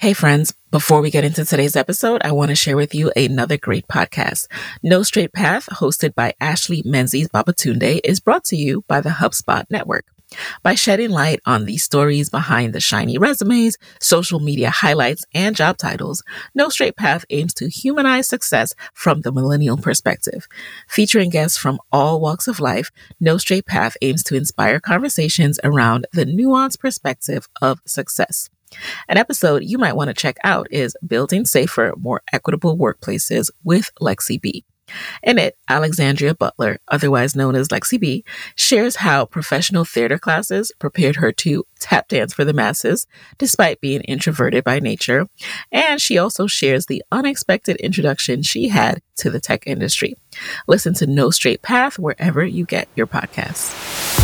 Hey, friends. Before we get into today's episode, I want to share with you another great podcast. No Straight Path, hosted by Ashley Menzies Babatunde, is brought to you by the HubSpot Network. By shedding light on the stories behind the shiny resumes, social media highlights, and job titles, No Straight Path aims to humanize success from the millennial perspective. Featuring guests from all walks of life, No Straight Path aims to inspire conversations around the nuanced perspective of success. An episode you might want to check out is Building Safer, More Equitable Workplaces with Lexi B. In it, Alexandria Butler, otherwise known as Lexi B, shares how professional theater classes prepared her to tap dance for the masses, despite being introverted by nature. And she also shares the unexpected introduction she had to the tech industry. Listen to No Straight Path wherever you get your podcasts.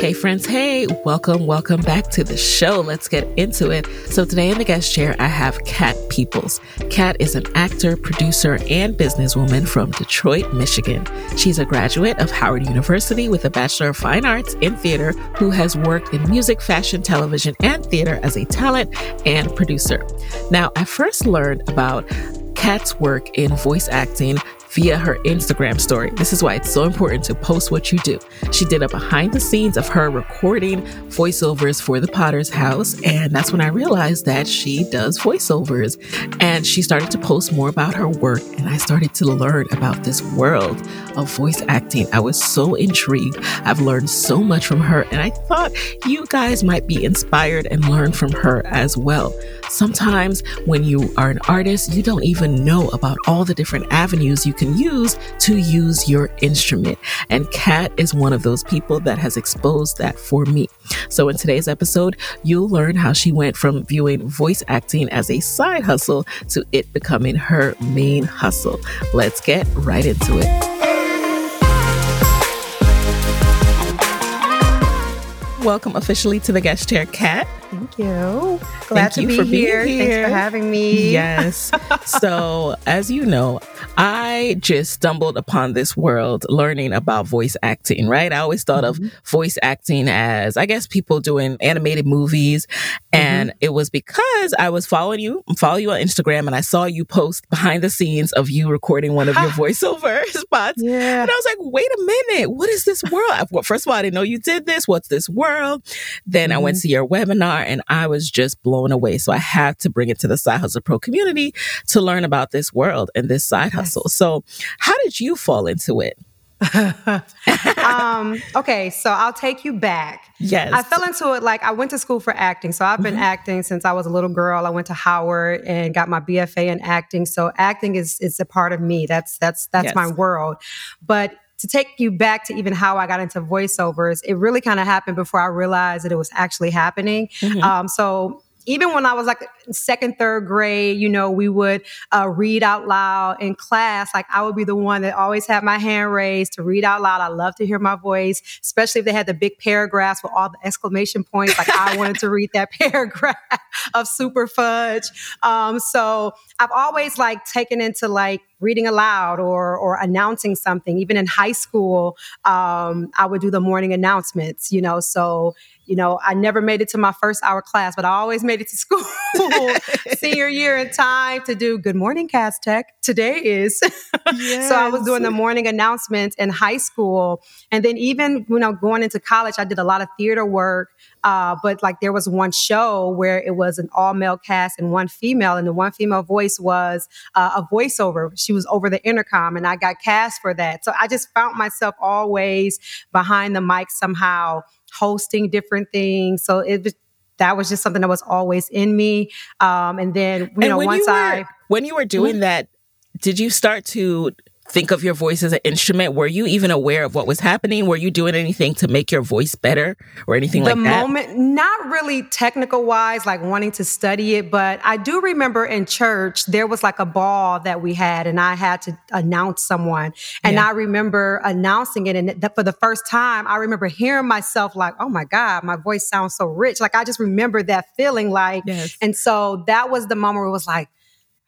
Hey, friends. Hey, welcome, welcome back to the show. Let's get into it. So, today in the guest chair, I have Cat Peoples. Cat is an actor, producer, and businesswoman from Detroit, Michigan. She's a graduate of Howard University with a Bachelor of Fine Arts in Theater who has worked in music, fashion, television, and theater as a talent and producer. Now, I first learned about Cat's work in voice acting via her Instagram story. This is why it's so important to post what you do. She did a behind the scenes of her recording voiceovers for the Potter's House, and that's when I realized that she does voiceovers. And she started to post more about her work, and I started to learn about this world of voice acting. I was so intrigued. I've learned so much from her, and I thought you guys might be inspired and learn from her as well. Sometimes when you are an artist, you don't even know about all the different avenues you can use to use your instrument. And Cat is one of those people that has exposed that for me. So in today's episode, you'll learn how she went from viewing voice acting as a side hustle to it becoming her main hustle. Let's get right into it. Welcome officially to the guest chair, Cat. Thank you. Glad Thank to you be for here. Being here. Thanks for having me. Yes. so, as you know, I just stumbled upon this world learning about voice acting, right? I always thought mm-hmm. of voice acting as, I guess, people doing animated movies. And mm-hmm. it was because I was following you, follow you on Instagram, and I saw you post behind the scenes of you recording one of your voiceover spots. Yeah. And I was like, wait a minute, what is this world? Well, first of all, I didn't know you did this. What's this world? Then mm-hmm. I went mm-hmm. to your webinar and I was just blown away. So I had to bring it to the Side Hustle Pro community to learn about this world and this side hustle. So, how did you fall into it? um, okay, so I'll take you back. Yes. I fell into it like I went to school for acting. So I've been mm-hmm. acting since I was a little girl. I went to Howard and got my BFA in acting. So acting is is a part of me. That's that's that's yes. my world. But to take you back to even how I got into voiceovers, it really kind of happened before I realized that it was actually happening. Mm-hmm. Um, so even when I was like second, third grade, you know, we would uh, read out loud in class. Like I would be the one that always had my hand raised to read out loud. I love to hear my voice, especially if they had the big paragraphs with all the exclamation points. Like I wanted to read that paragraph of Superfudge. Um, so I've always like taken into like reading aloud or or announcing something. Even in high school, um, I would do the morning announcements. You know, so you know, I never made it to my first hour class, but I always made it to school senior year in time to do Good Morning Cass Tech. Today is. Yes. so I was doing the morning announcements in high school. And then even, you know, going into college, I did a lot of theater work. Uh, but like there was one show where it was an all male cast and one female, and the one female voice was uh, a voiceover. She was over the intercom, and I got cast for that. So I just found myself always behind the mic somehow hosting different things. So it was that was just something that was always in me. Um, and then you and know once you were, I when you were doing mm-hmm. that, did you start to think of your voice as an instrument? Were you even aware of what was happening? Were you doing anything to make your voice better or anything the like that? The moment, not really technical wise, like wanting to study it, but I do remember in church, there was like a ball that we had and I had to announce someone. And yeah. I remember announcing it. And for the first time, I remember hearing myself like, oh my God, my voice sounds so rich. Like I just remember that feeling like, yes. and so that was the moment where it was like,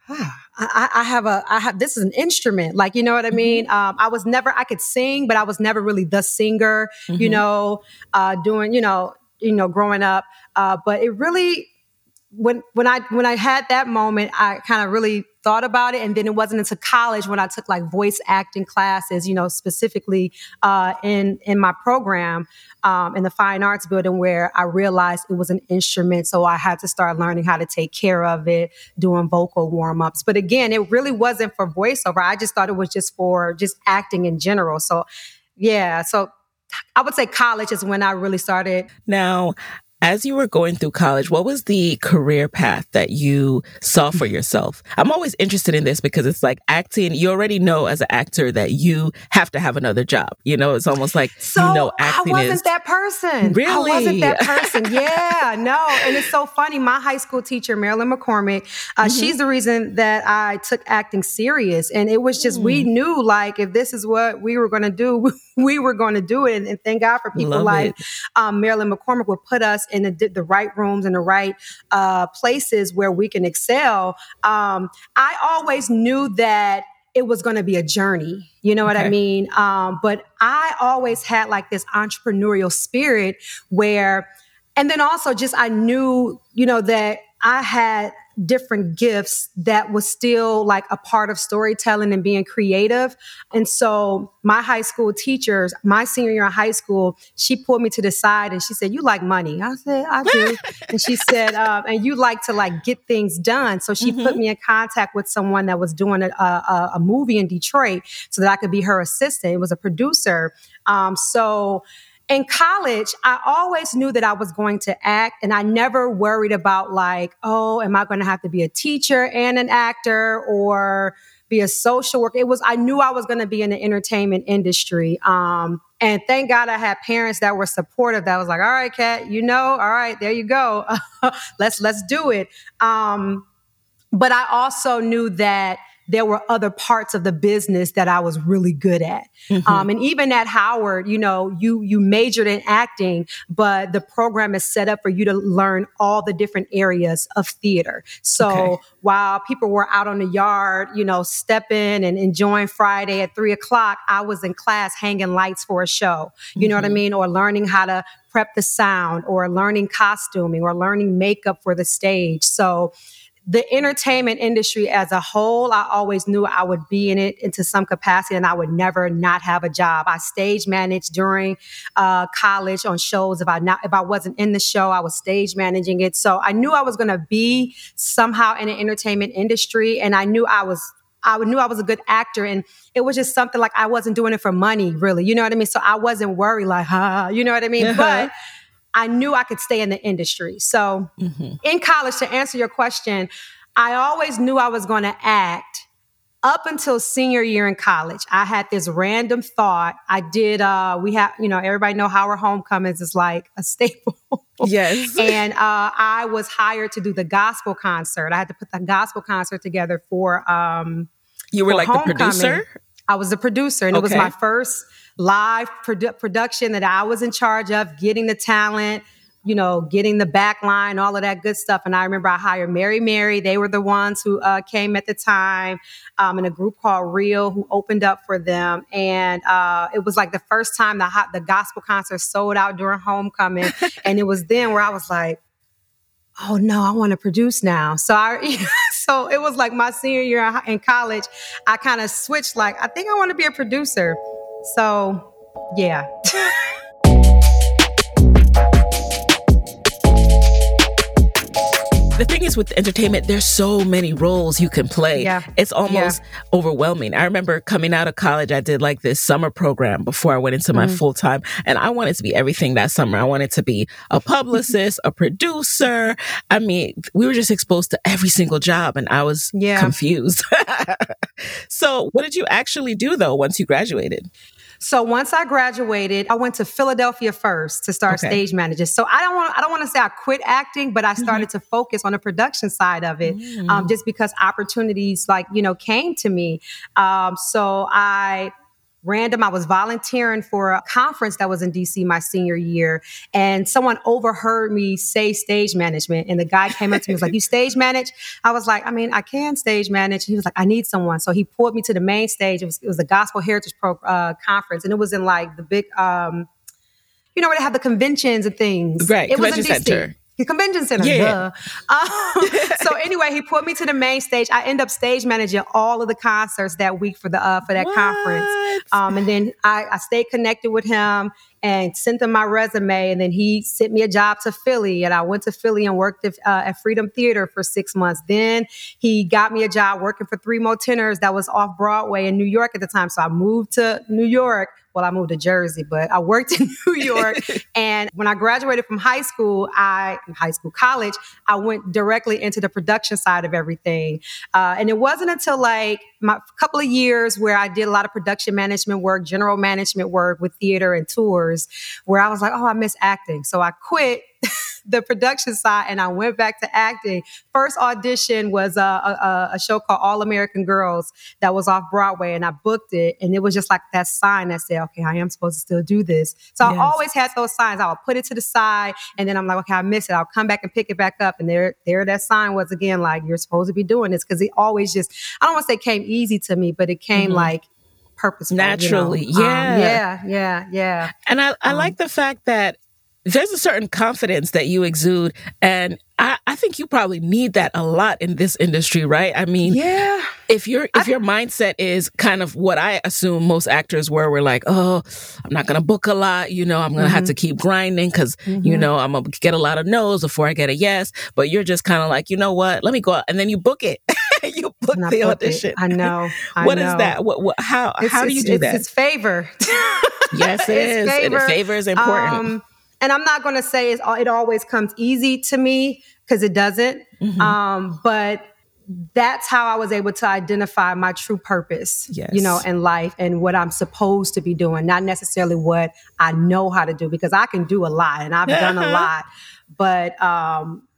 ah, I, I, have a, I have, this is an instrument. Like, you know what I mean? Mm-hmm. Um, I was never, I could sing, but I was never really the singer, mm-hmm. you know, uh, doing, you know, you know, growing up. Uh, but it really, when, when I, when I had that moment, I kind of really thought about it. And then it wasn't until college when I took like voice acting classes, you know, specifically uh, in in my program um, in the fine arts building, where I realized it was an instrument. So I had to start learning how to take care of it, doing vocal warm ups. But again, it really wasn't for voiceover. I just thought it was just for just acting in general. So yeah, so I would say college is when I really started. Now, as you were going through college, what was the career path that you saw for yourself? I'm always interested in this because it's like acting, you already know as an actor that you have to have another job. You know, it's almost like so you know acting I wasn't is, that person. Really? I wasn't that person. yeah, no. And it's so funny. My high school teacher, Marilyn McCormick, uh, mm-hmm. she's the reason that I took acting serious. And it was just, mm. we knew like if this is what we were going to do, we were going to do it. And, and, thank God for people Love like um, Marilyn McCormick would put us in the, the right rooms and the right uh, places where we can excel. Um, I always knew that it was going to be a journey. You know what okay. I mean? Um, but I always had like this entrepreneurial spirit where, and then also just I knew, you know, that I had different gifts that was still like a part of storytelling and being creative. And so my high school teachers, my senior year in high school, she pulled me to the side and she said, "You like money?" I said, "I do." and she said, um, "And you like to like get things done." So she mm-hmm. put me in contact with someone that was doing a, a, a, movie in Detroit so that I could be her assistant. It was a producer. Um, so in college, I always knew that I was going to act and I never worried about like, oh, am I going to have to be a teacher and an actor or be a social worker? It was, I knew I was going to be in the entertainment industry. Um, and thank God I had parents that were supportive. That was like, all right, Cat, you know, all right, there you go. let's, let's do it. Um, but I also knew that there were other parts of the business that I was really good at. Mm-hmm. Um, and even at Howard, you know, you you majored in acting, but the program is set up for you to learn all the different areas of theater. So okay. while people were out on the yard, you know, stepping and enjoying Friday at three o'clock, I was in class hanging lights for a show. You mm-hmm. know what I mm-hmm. mean? Or learning how to prep the sound or learning costuming or learning makeup for the stage. So the entertainment industry as a whole, I always knew I would be in it into some capacity and I would never not have a job. I stage managed during uh, college on shows. If I not, if I wasn't in the show, I was stage managing it. So I knew I was going to be somehow in the entertainment industry and I knew I was I knew I was a good actor and it was just something like I wasn't doing it for money, really. You know what I mean? So I wasn't worried like, ha, you know what I mean? Uh-huh. But I knew I could stay in the industry. So mm-hmm. in college, to answer your question, I always knew I was going to act up until senior year in college. I had this random thought. I did, uh, we have, you know, everybody know Howard Homecomings is like a staple. Yes. and uh, I was hired to do the gospel concert. I had to put the gospel concert together for, um, you were like homecoming. the producer? I was the producer and okay. it was my first live produ- production that I was in charge of, getting the talent, you know, getting the back line, all of that good stuff. And I remember I hired Mary Mary. They were the ones who uh, came at the time um, in a group called Real who opened up for them. And uh, it was like the first time the, hot, the gospel concert sold out during homecoming. and it was then where I was like, oh no, I want to produce now. So I, so it was like my senior year in college. I kind of switched like, I think I want to be a producer. So, yeah. the thing is with entertainment, there's so many roles you can play. Yeah. It's almost yeah. overwhelming. I remember coming out of college, I did like this summer program before I went into my mm-hmm. full time, and I wanted to be everything that summer. I wanted to be a publicist, a producer. I mean, we were just exposed to every single job, and I was yeah. confused. so, what did you actually do though once you graduated? So once I graduated, I went to Philadelphia first to start okay. stage manager. So I don't want I don't want to say I quit acting, but I started mm-hmm. to focus on the production side of it, um, mm. um, just because opportunities like you know came to me. Um, so I random. I was volunteering for a conference that was in DC my senior year, and someone overheard me say stage management. And the guy came up to me was like, "You stage manage?" I was like, "I mean, I can stage manage." He was like, "I need someone." So he pulled me to the main stage. It was it was a Gospel Heritage Pro uh, conference, and it was in like the big. Um, you know where they have the conventions and things. Right, it convention was in DC. center convention center. Yeah. Um, so anyway, he put me to the main stage. I end up stage managing all of the concerts that week for the uh, for that what? conference. Um, and then I, I stayed connected with him and sent him my resume. And then he sent me a job to Philly, and I went to Philly and worked at, uh, at Freedom Theater for six months. Then he got me a job working for Three More Tenors that was off Broadway in New York at the time. So I moved to New York well, I moved to Jersey, but I worked in New York. and when I graduated from high school, I, high school, college, I went directly into the production side of everything. Uh, and it wasn't until like my couple of years where I did a lot of production management work, general management work with theater and tours, where I was like, oh, I miss acting. So I quit the production side and I went back to acting. First audition was a, a, a, show called All American Girls that was off Broadway and I booked it. And it was just like that sign that said, okay, I am supposed to still do this. So yes. I always had those signs. I would put it to the side and then I'm like, okay, I miss it. I'll come back and pick it back up. And there, there that sign was again, like, you're supposed to be doing this. Cause it always just, I don't want to say came easy to me, but it came mm-hmm. like, purposeful. Naturally. You know? Yeah. Um, yeah. Yeah. Yeah. And I, I um, like the fact that there's a certain confidence that you exude. And I, I, think you probably need that a lot in this industry, right? I mean, yeah. If your if I, your mindset is kind of what I assume most actors were, we're like, oh, I'm not gonna book a lot, you know, I'm gonna mm-hmm. have to mm-hmm. keep grinding because mm-hmm. you know I'm gonna get a lot of no's before I get a yes. But you're just kind of like, you know what? Let me go out, and then you book it. you book the audition. It. I know. I what know. is that? What, what how it's, how do you do it's, that? It's favor. yes, it is. Favor. favor is important. Um, and I'm not going to say it always comes easy to me because it doesn't. Mm-hmm. Um, but that's how I was able to identify my true purpose, yes. you know, in life and what I'm supposed to be doing, not necessarily what I know how to do, because I can do a lot and I've done a lot. But um,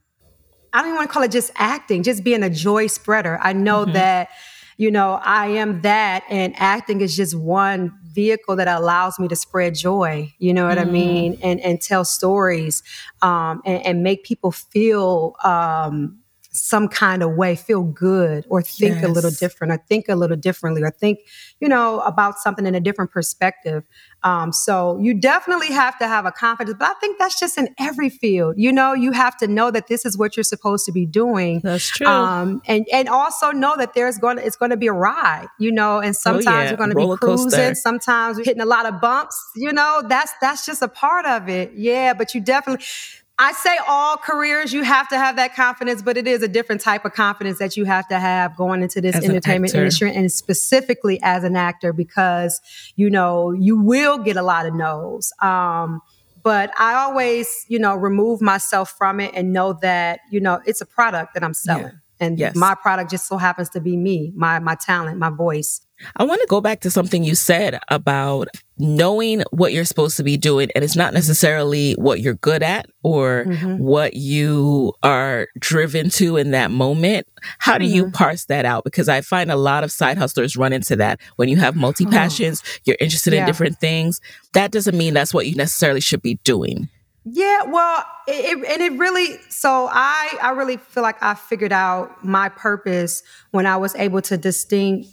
I don't even want to call it just acting, just being a joy spreader. I know mm-hmm. that, you know, I am that, and acting is just one vehicle that allows me to spread joy, you know what mm. I mean? And, and tell stories um, and, and, make people feel um, some kind of way, feel good or think yes. a little different or think a little differently or think, you know, about something in a different perspective. Um, so you definitely have to have a confidence, but I think that's just in every field. You know, you have to know that this is what you're supposed to be doing. That's true. Um, and and also know that there's going to it's going to be a ride. You know, and sometimes oh, yeah. you're going to be cruising, coaster. sometimes we're hitting a lot of bumps. You know, that's that's just a part of it. Yeah, but you definitely I say all careers, you have to have that confidence, but it is a different type of confidence that you have to have going into this as entertainment industry and specifically as an actor because, you know, you will get a lot of no's. Um, but I always, you know, remove myself from it and know that, you know, it's a product that I'm selling. Yeah. And yes. my product just so happens to be me, my my talent, my voice. I want to go back to something you said about knowing what you're supposed to be doing. And it's not necessarily what you're good at or mm-hmm. what you are driven to in that moment. How do mm-hmm. you parse that out? Because I find a lot of side hustlers run into that. When you have multi passions, oh. you're interested yeah. in different things. That doesn't mean that's what you necessarily should be doing. Yeah, well, it, it, and it really so I I really feel like I figured out my purpose when I was able to distinct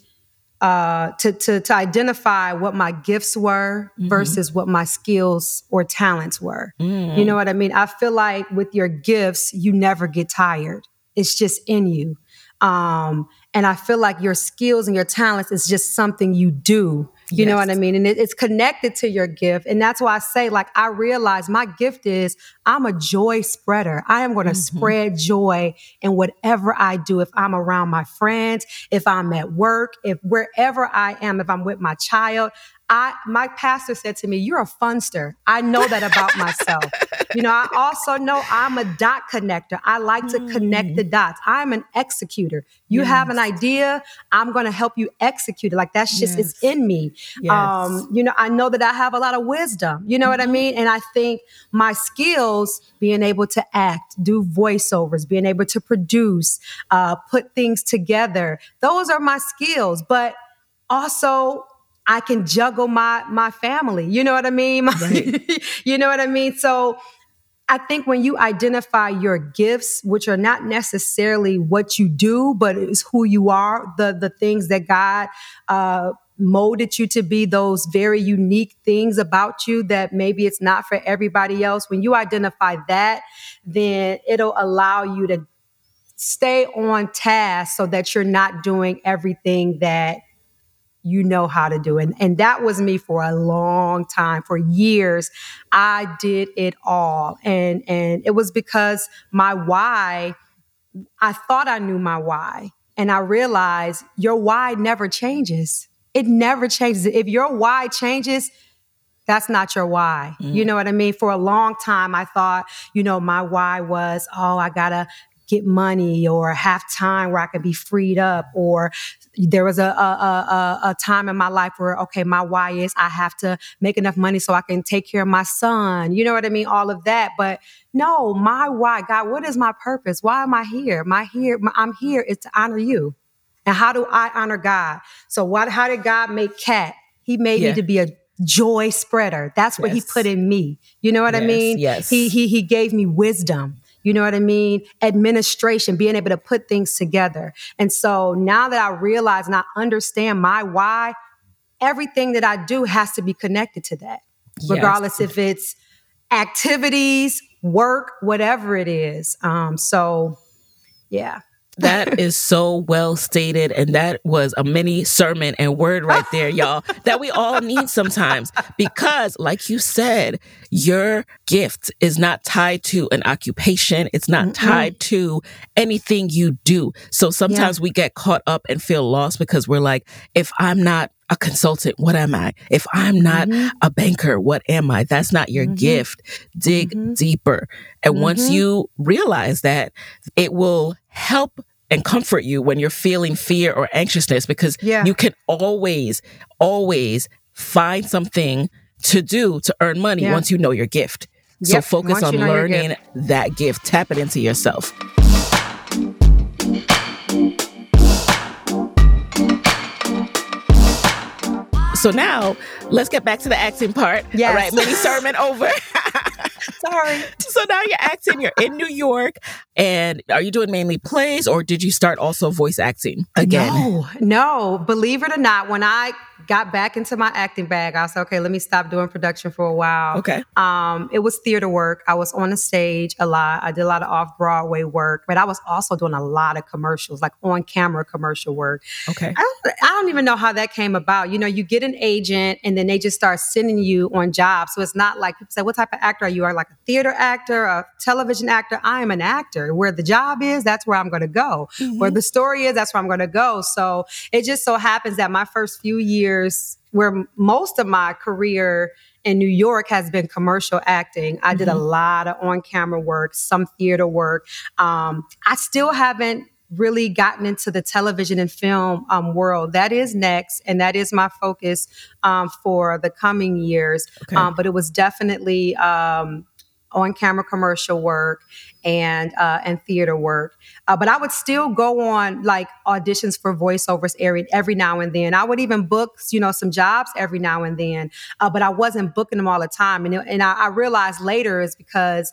uh, to, to, to identify what my gifts were mm-hmm. versus what my skills or talents were. Mm. You know what I mean? I feel like with your gifts, you never get tired. It's just in you. Um, and I feel like your skills and your talents is just something you do You yes. know what I mean? And it, it's connected to your gift. And that's why I say, like, I realize my gift is I'm a joy spreader. I am going to mm-hmm. spread joy in whatever I do. If I'm around my friends, if I'm at work, if wherever I am, if I'm with my child, I my pastor said to me, "You're a funster." I know that about myself. you know, I also know I'm a dot connector. I like to mm. connect the mm. dots. I'm an executor. You yes. have an idea, I'm going to help you execute it. Like that's just yes. it's in me. Yes. Um, you know, I know that I have a lot of wisdom. You know mm-hmm. what I mm-hmm. mean? And I think my skills, being able to act, do voiceovers, being able to produce, uh, put things together, those are my skills. But also I can juggle my my family. You know what I mean? right. you know what I mean? So I think when you identify your gifts, which are not necessarily what you do, but it's who you are, the the things that God uh, molded you to be, those very unique things about you that maybe it's not for everybody else. When you identify that, then it'll allow you to stay on task so that you're not doing everything that you know how to do it. And, and that was me for a long time. For years, I did it all. And, and it was because my why, I thought I knew my why. And I realized your why never changes. It never changes. If your why changes, that's not your why. Mm. You know what I mean? For a long time, I thought, you know, my why was, oh, I gotta get money or have time where I could be freed up or there was a, a, a, a, time in my life where, okay, my why is I have to make enough money so I can take care of my son. You know what I mean? All of that. But no, my why, God, what is my purpose? Why am I here? My here, my, I'm here is to honor you. And how do I honor God? So what, how did God make Cat? He made yeah. me to be a joy spreader. That's what yes. he put in me. You know what yes, I mean? Yes. He, he, he gave me wisdom. You know what I mean? Administration, being able to put things together. And so now that I realize and I understand my why, everything that I do has to be connected to that, regardless if it's activities, work, whatever it is. Um, so, yeah that is so well stated. And that was a mini sermon and word right there, y'all, that we all need sometimes. Because, like you said, your gift is not tied to an occupation, it's not mm tied to anything you do. So sometimes yeah. we get caught up and feel lost because we're like, if I'm not a consultant, what am I? If I'm not mm-hmm. a banker, what am I? That's not your mm-hmm. gift. Dig mm-hmm. deeper. And once mm-hmm. you realize that, it will help and comfort you when you're feeling fear or anxiousness because yeah. you can always, always find something to do to earn money yeah. once you know your gift. Yep. So focus once on learning gift. that gift, tap it into yourself. So now let's get back to the acting part. Yes. All right, mini sermon over. Sorry. So now you're acting, you're in New York, and are you doing mainly plays or did you start also voice acting again? No, no. Believe it or not, when I got back into my acting bag, I said, okay, let me stop doing production for a while. Okay. Um, it was theater work. I was on the stage a lot. I did a lot of off Broadway work, but I was also doing a lot of commercials, like on camera commercial work. Okay. I don't, I don't even know how that came about. You know, you get an agent and then they just start sending you on jobs. So it's not like people say, what type of actor are you? Are like a theater actor, a television actor? I am an actor. Where the job is, that's where I'm going to go. Mm-hmm. Where the story is, that's where I'm going to go. So it just so happens that my first few years years where most of my career in New York has been commercial acting. I mm-hmm. did a mm-hmm. lot of on camera work, some theater work. Um, I still haven't really gotten into the television and film um, world. That is next, and that is my focus um, for the coming years. Okay. Um, but it was definitely um, on camera commercial work and uh, and theater work. Uh, but I would still go on like auditions for voiceovers every every now and then. I would even book you know some jobs every now and then, uh, but I wasn't booking them all the time. And and I, I realized later is because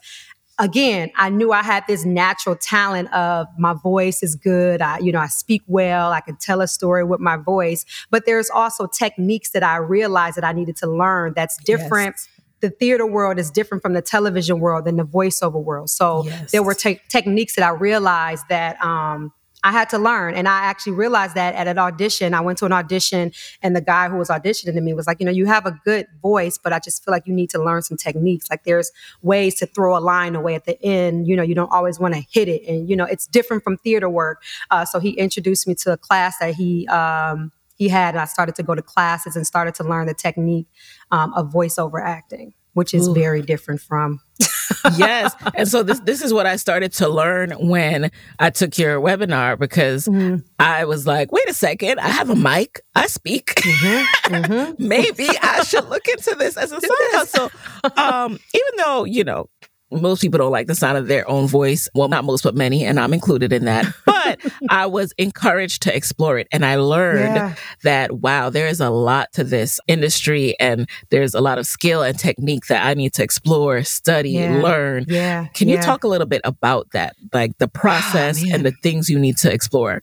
again, I knew I had this natural talent of my voice is good. I, you know, I speak well. I can tell a story with my voice. But there's also techniques that I realized that I needed to learn that's different. Yes the theater world is different from the television world than the voiceover world. So yes. there were te- techniques that I realized that um, I had to learn. And I actually realized that at an audition. I went to an audition and the guy who was auditioning to me was like, you know, you have a good voice, but I just feel like you need to learn some techniques. Like there's ways to throw a line away at the end. You know, you don't always want to hit it. And, you know, it's different from theater work. Uh, so he introduced me to a class that he, um, he had, and I started to go to classes and started to learn the technique um, of voiceover acting, which is Ooh. very different from yes. And so this this is what I started to learn when I took your webinar because mm-hmm. I was like, wait a second, I have a mic, I speak. Mm-hmm. Mm-hmm. Maybe I should look into this as a side hustle. Um, even though, you know, most people don't like the sound of their own voice. Well, not most, but many, and I'm included in that. But I was encouraged to explore it. And I learned yeah. that, wow, there is a lot to this industry and there's a lot of skill and technique that I need to explore, study, yeah. learn. Yeah. Can you talk a little bit about that? Like the process oh, and the things you need to explore?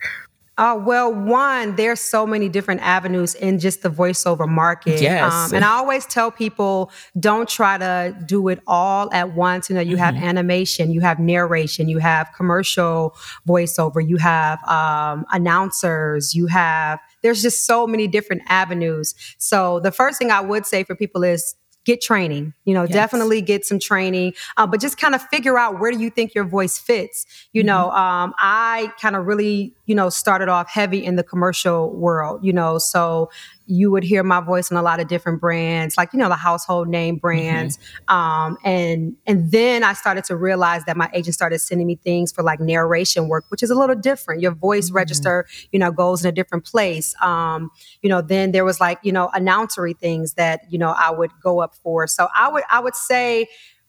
Uh, well, one, there's so many different avenues in just the voiceover market. Yes. Um, and I always tell people don't try to do it all at once. You know, you mm-hmm. have animation, you have narration, you have commercial voiceover, you have um, announcers, you have, there's just so many different avenues. So the first thing I would say for people is get training you know yes. definitely get some training uh, but just kind of figure out where do you think your voice fits you mm-hmm. know um, i kind of really you know started off heavy in the commercial world you know so you would hear my voice in a lot of different brands, like you know the household name brands. Mm-hmm. Um, and and then I started to realize that my agent started sending me things for like narration work, which is a little different. Your voice mm-hmm. register, you know, goes in a different place. Um, you know, then there was like you know announcery things that you know I would go up for. So I would I would say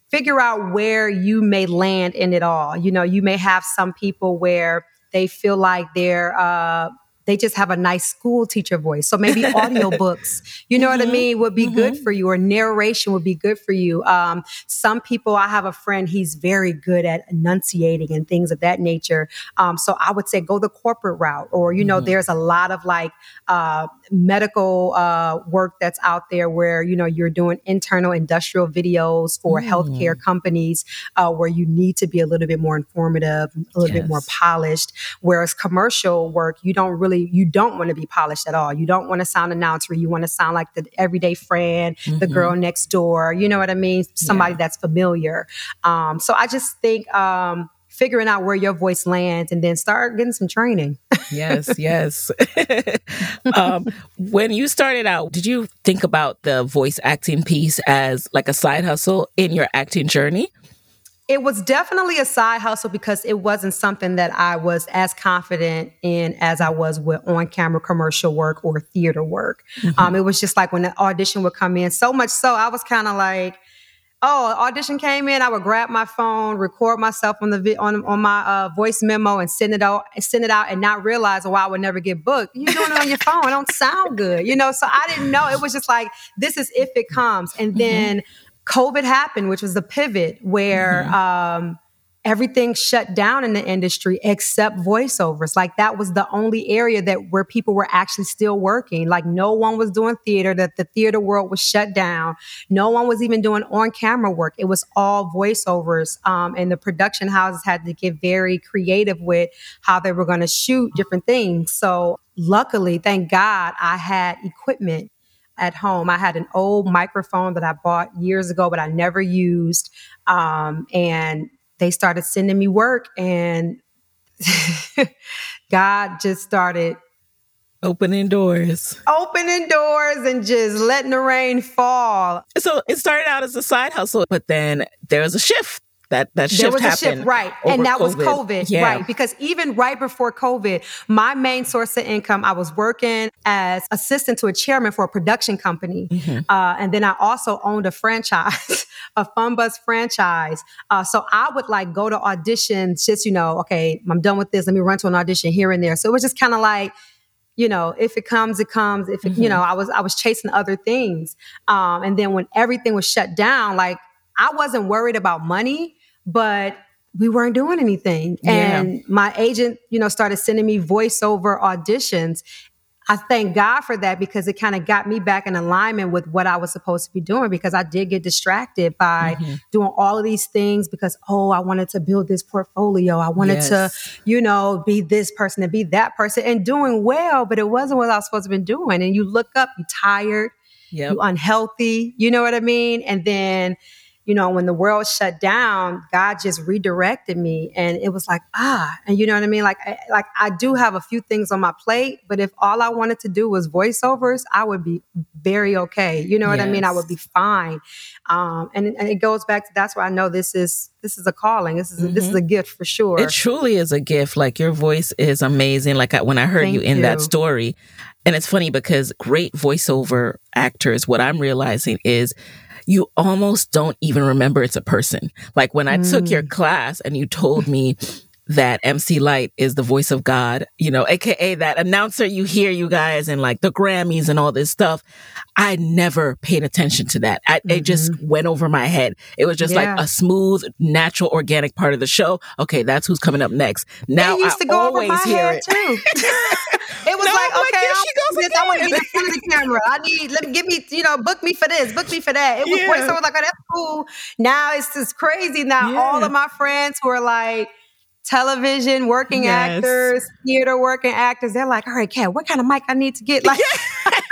figure out where you may land in it all. You know, you may have some people where they feel like they're uh, they just have a nice school teacher voice. So maybe audiobooks, you know mm-hmm. what I mm-hmm. mean, would be mm-hmm. good for you, or narration would be good for you. Um, some people, I have a friend, he's very good at enunciating and things of that nature. Um, so I would say go the corporate route, or, you know, mm-hmm. there's a lot of like uh, medical uh, work that's out there where, you know, you're doing internal industrial videos for mm. healthcare companies uh, where you need to be a little bit more informative, a little yes. bit more polished. Whereas commercial work, you don't really really you don't want to be polished at all. You don't want to sound announcer. You want to sound like the everyday friend, mm-hmm. the girl next door. You know what I mean? Somebody yeah. that's familiar. Um, so I just think um, figuring out where your voice lands and then start getting some training. yes, yes. um, when you started out, did you think about the voice acting piece as like a side hustle in your acting journey? It was definitely a side hustle because it wasn't something that I was as confident in as I was with on camera commercial work or theater work. Mm-hmm. Um, it was just like when the audition would come in, so much so I was kind of like, oh, audition came in, I would grab my phone, record myself on the vi- on on my uh, voice memo, and send it out, send it out, and not realize, oh, I would never get booked. You doing it on your phone? It don't sound good, you know. So I didn't know. It was just like this is if it comes, and mm-hmm. then. Mm-hmm COVID happened, which was the pivot where mm-hmm. um, everything shut down in the industry except voiceovers. Like that was the only area that where people were actually still working. Like no one was doing theater, that the theater world was shut down. No one was even doing on camera work. It was all voiceovers. Um, and the production houses had to get very creative with how they were going to shoot different things. So luckily, thank God, I had equipment at home. I had an old microphone that I bought years ago, but I never used. Um, and they started sending me work, and God just started opening doors, opening doors, and just letting the rain fall. So it started out as a side hustle, but then there was a shift that that shift there was a shift, right? And that COVID. was COVID, yeah. right? Because even right before COVID, my main source of income, I was working as assistant to a chairman for a production company, mm-hmm. uh, and then I also owned a franchise, a fun Bus franchise. Uh, so I would like go to auditions, just you know, okay, I'm done with this. Let me run to an audition here and there. So it was just kind of like you know if it comes it comes if it, mm-hmm. you know i was i was chasing other things um, and then when everything was shut down like I wasn't worried about money, but we weren't doing anything. Yeah. And my agent, you know, started sending me voiceover auditions. I thank God for that because it kind of got me back in alignment with what I was supposed to be doing because I did get distracted by mm-hmm. doing all of these things because, oh, I wanted to build this portfolio. I wanted yes. to, you know, be this person and be that person and doing well, but it wasn't what I was supposed to be doing. And you look up, you're tired, yep. you unhealthy, you know what I mean? And then, you know, when the world shut down, God just redirected me and it was like, ah, and you know what I mean? Like, I, like I do have a few things on my plate, but if all I wanted to do was voiceovers, I would be very okay. You know what yes. I mean? I would be fine. Um, and, and, it goes back to, that's why I know this is, this is a calling. This is, mm-hmm. this is mm-hmm. a gift for sure. It truly is a gift. Like your voice is amazing. Like I, when I heard Thank you in you. that story, and it's funny because great voiceover actors, what I'm realizing is you almost don't even remember it's a person. Like when I mm. took your mm. class and you told me that MC Lyte is the voice of God, you know, aka that announcer you hear you guys and like the Grammys and all this stuff. I never paid attention to that. I, mm-hmm. It just mm-hmm. went over my head. It was just yeah. like a smooth, natural, organic part of the show. Okay, that's who's coming up next. Now it used I to go always over my hear head it. too. It was no, like, okay, like, she goes I want to be in front of the camera. I need, let me give me, you know, book me for this, book me for that. It was yeah. voiceover like, oh, that's cool. Now it's just crazy. Now yeah. all of my friends who are like television working yes. actors, theater working actors, they're like, all right, Cat, what kind of mic I need to get? Like,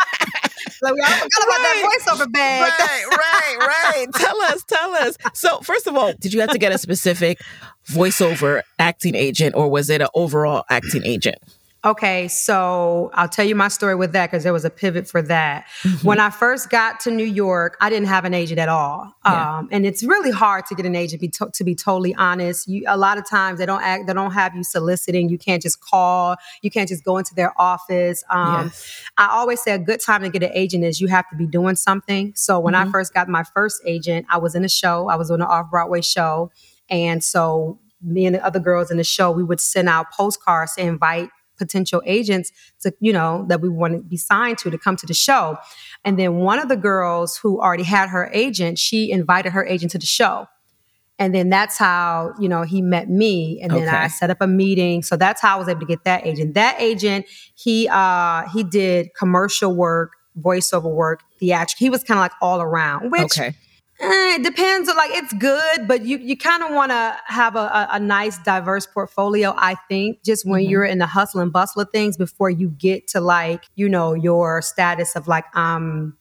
Like, I forgot about that voiceover bag. Right, right, right. tell us, tell us. So, first of all, did you have to get a specific voiceover acting agent or was it an overall acting agent? Okay, so I'll tell you my story with that because there was a pivot for that. Mm-hmm. When I first got to New York, I didn't have an agent at all, yeah. um, and it's really hard to get an agent. Be to, to be totally honest, you, a lot of times they don't act, they don't have you soliciting. You can't just call. You can't just go into their office. Um, yes. I always say a good time to get an agent is you have to be doing something. So when mm-hmm. I first got my first agent, I was in a show. I was on an off Broadway show, and so me and the other girls in the show, we would send out postcards to invite potential agents to, you know, that we want to be signed to to come to the show. And then one of the girls who already had her agent, she invited her agent to the show. And then that's how, you know, he met me. And then okay. I set up a meeting. So that's how I was able to get that agent. That agent, he uh he did commercial work, voiceover work, theatrical. He was kind of like all around, which okay. Eh, it depends. on Like it's good, but you you kind of want to have a, a, a, nice, diverse portfolio. I think just when mm-hmm. you're in the hustle and bustle of things before you get to like you know your status of like um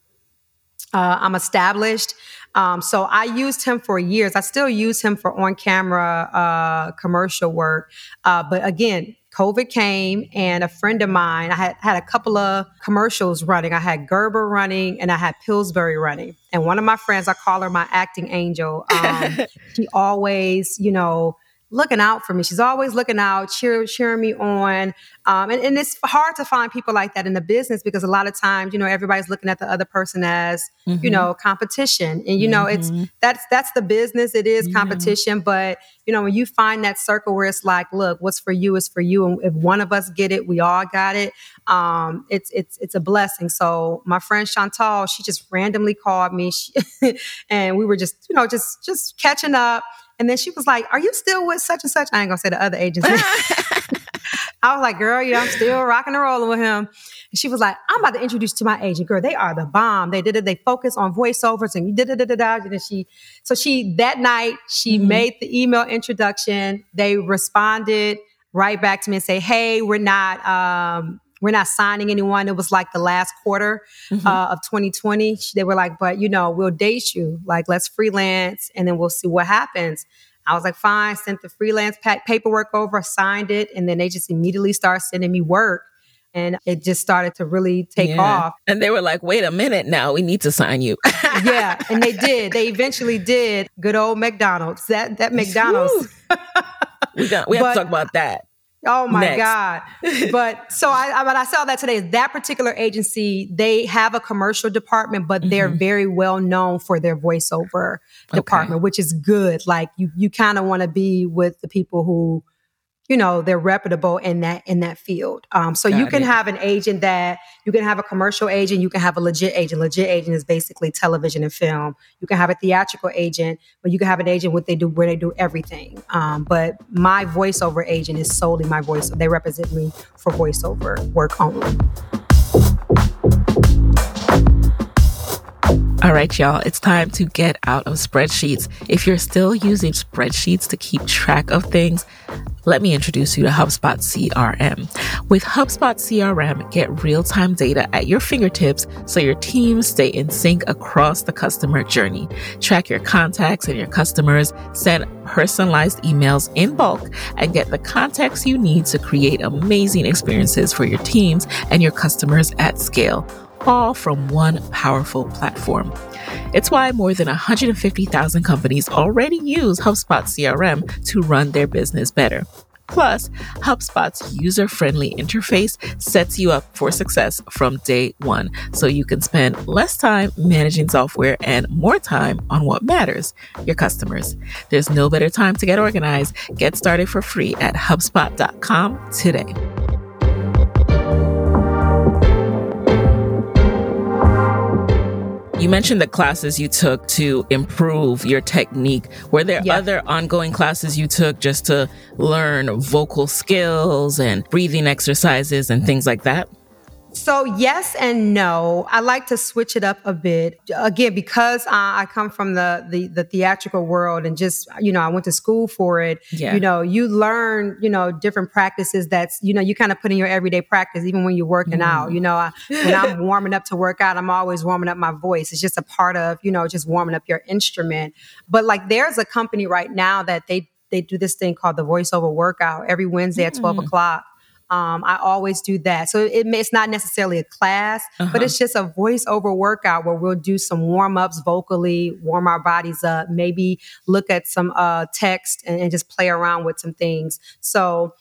uh, I'm established. Um, so I used him for years. I still use him for on camera uh, commercial work. Uh, but again, COVID came and a friend of mine, I had had a couple of commercials running. I had Gerber running and I had Pillsbury running. And one of my friends, I call her my acting angel. Um, she always, you know, looking out for me. She's always looking out, cheer, cheering me on. Um, and, and it's hard to find people like that in the business because a lot of times, you know, everybody's looking at the other person as, mm-hmm. you know, competition. And you know, mm-hmm. it's that's that's the business. It is competition, yeah. but you know, when you find that circle where it's like, look, what's for you is for you, and if one of us get it, we all got it. Um, it's it's it's a blessing. So my friend Chantal, she just randomly called me, she, and we were just, you know, just just catching up and then she was like, Are you still with such and such? I ain't gonna say the other agency. I was like, Girl, yeah, I'm still rocking and rolling with him. And she was like, I'm about to introduce to my agent. Girl, they are the bomb. They did it. They focus on voiceovers and you did it. And she, so she, that night, she mm-hmm. made the email introduction. They responded right back to me and say, Hey, we're not, um, we're not signing anyone. It was like the last quarter mm-hmm. uh, of 2020. They were like, but you know, we'll date you. Like, let's freelance and then we'll see what happens. I was like, fine, sent the freelance paperwork over, signed it, and then they just immediately started sending me work. And it just started to really take yeah. off. And they were like, wait a minute now, we need to sign you. yeah. And they did. They eventually did. Good old McDonald's. That that McDonald's. we got we have but, to talk about that. Oh my Next. God. But so I, but I saw that today. That particular agency, they have a commercial department, but they're mm-hmm. very well known for their voiceover okay. department, which is good. Like you, you kind of want to be with the people who you know they're reputable in that in that field. Um, so Got you can it. have an agent that you can have a commercial agent you can have a legit agent. Legit agent is basically television and film. You can have a theatrical agent but you can have an agent what they do where they do everything. Um, but my voiceover agent is solely my voice they represent me for voiceover work only All right, y'all, it's time to get out of spreadsheets. If you're still using spreadsheets to keep track of things, let me introduce you to HubSpot CRM. With HubSpot CRM, get real time data at your fingertips so your teams stay in sync across the customer journey. Track your contacts and your customers, send personalized emails in bulk, and get the context you need to create amazing experiences for your teams and your customers at scale all from one powerful platform. It's why more than 150,000 companies already use HubSpot CRM to run their business better. Plus, HubSpot's user friendly interface sets you up for success from day one, so you can spend less time managing software and more time on what matters your customers. There's no better time to get organized. Get started for free at HubSpot.com today. You mentioned the classes you took to improve your technique. Were there yeah. other ongoing classes you took just to learn vocal skills and breathing exercises and things like that? So yes and no. I like to switch it up a bit. Again, because uh, I come from the, the, the theatrical world and just you know I went to school for it. Yeah. You know, you learn you know different practices. That's you know you kind of put in your everyday practice even when you're working mm. out. You know, I, when I'm warming up to work out, I'm always warming up my voice. It's just a part of you know just warming up your instrument. But like there's a company right now that they they do this thing called the voiceover workout every Wednesday mm. at 12 o'clock um, I always do that. So it, it's not necessarily a class, uh-huh. but it's just a voiceover workout where we'll do some warm ups vocally, warm our bodies up, maybe look at some uh, text and, and just play around with some things. So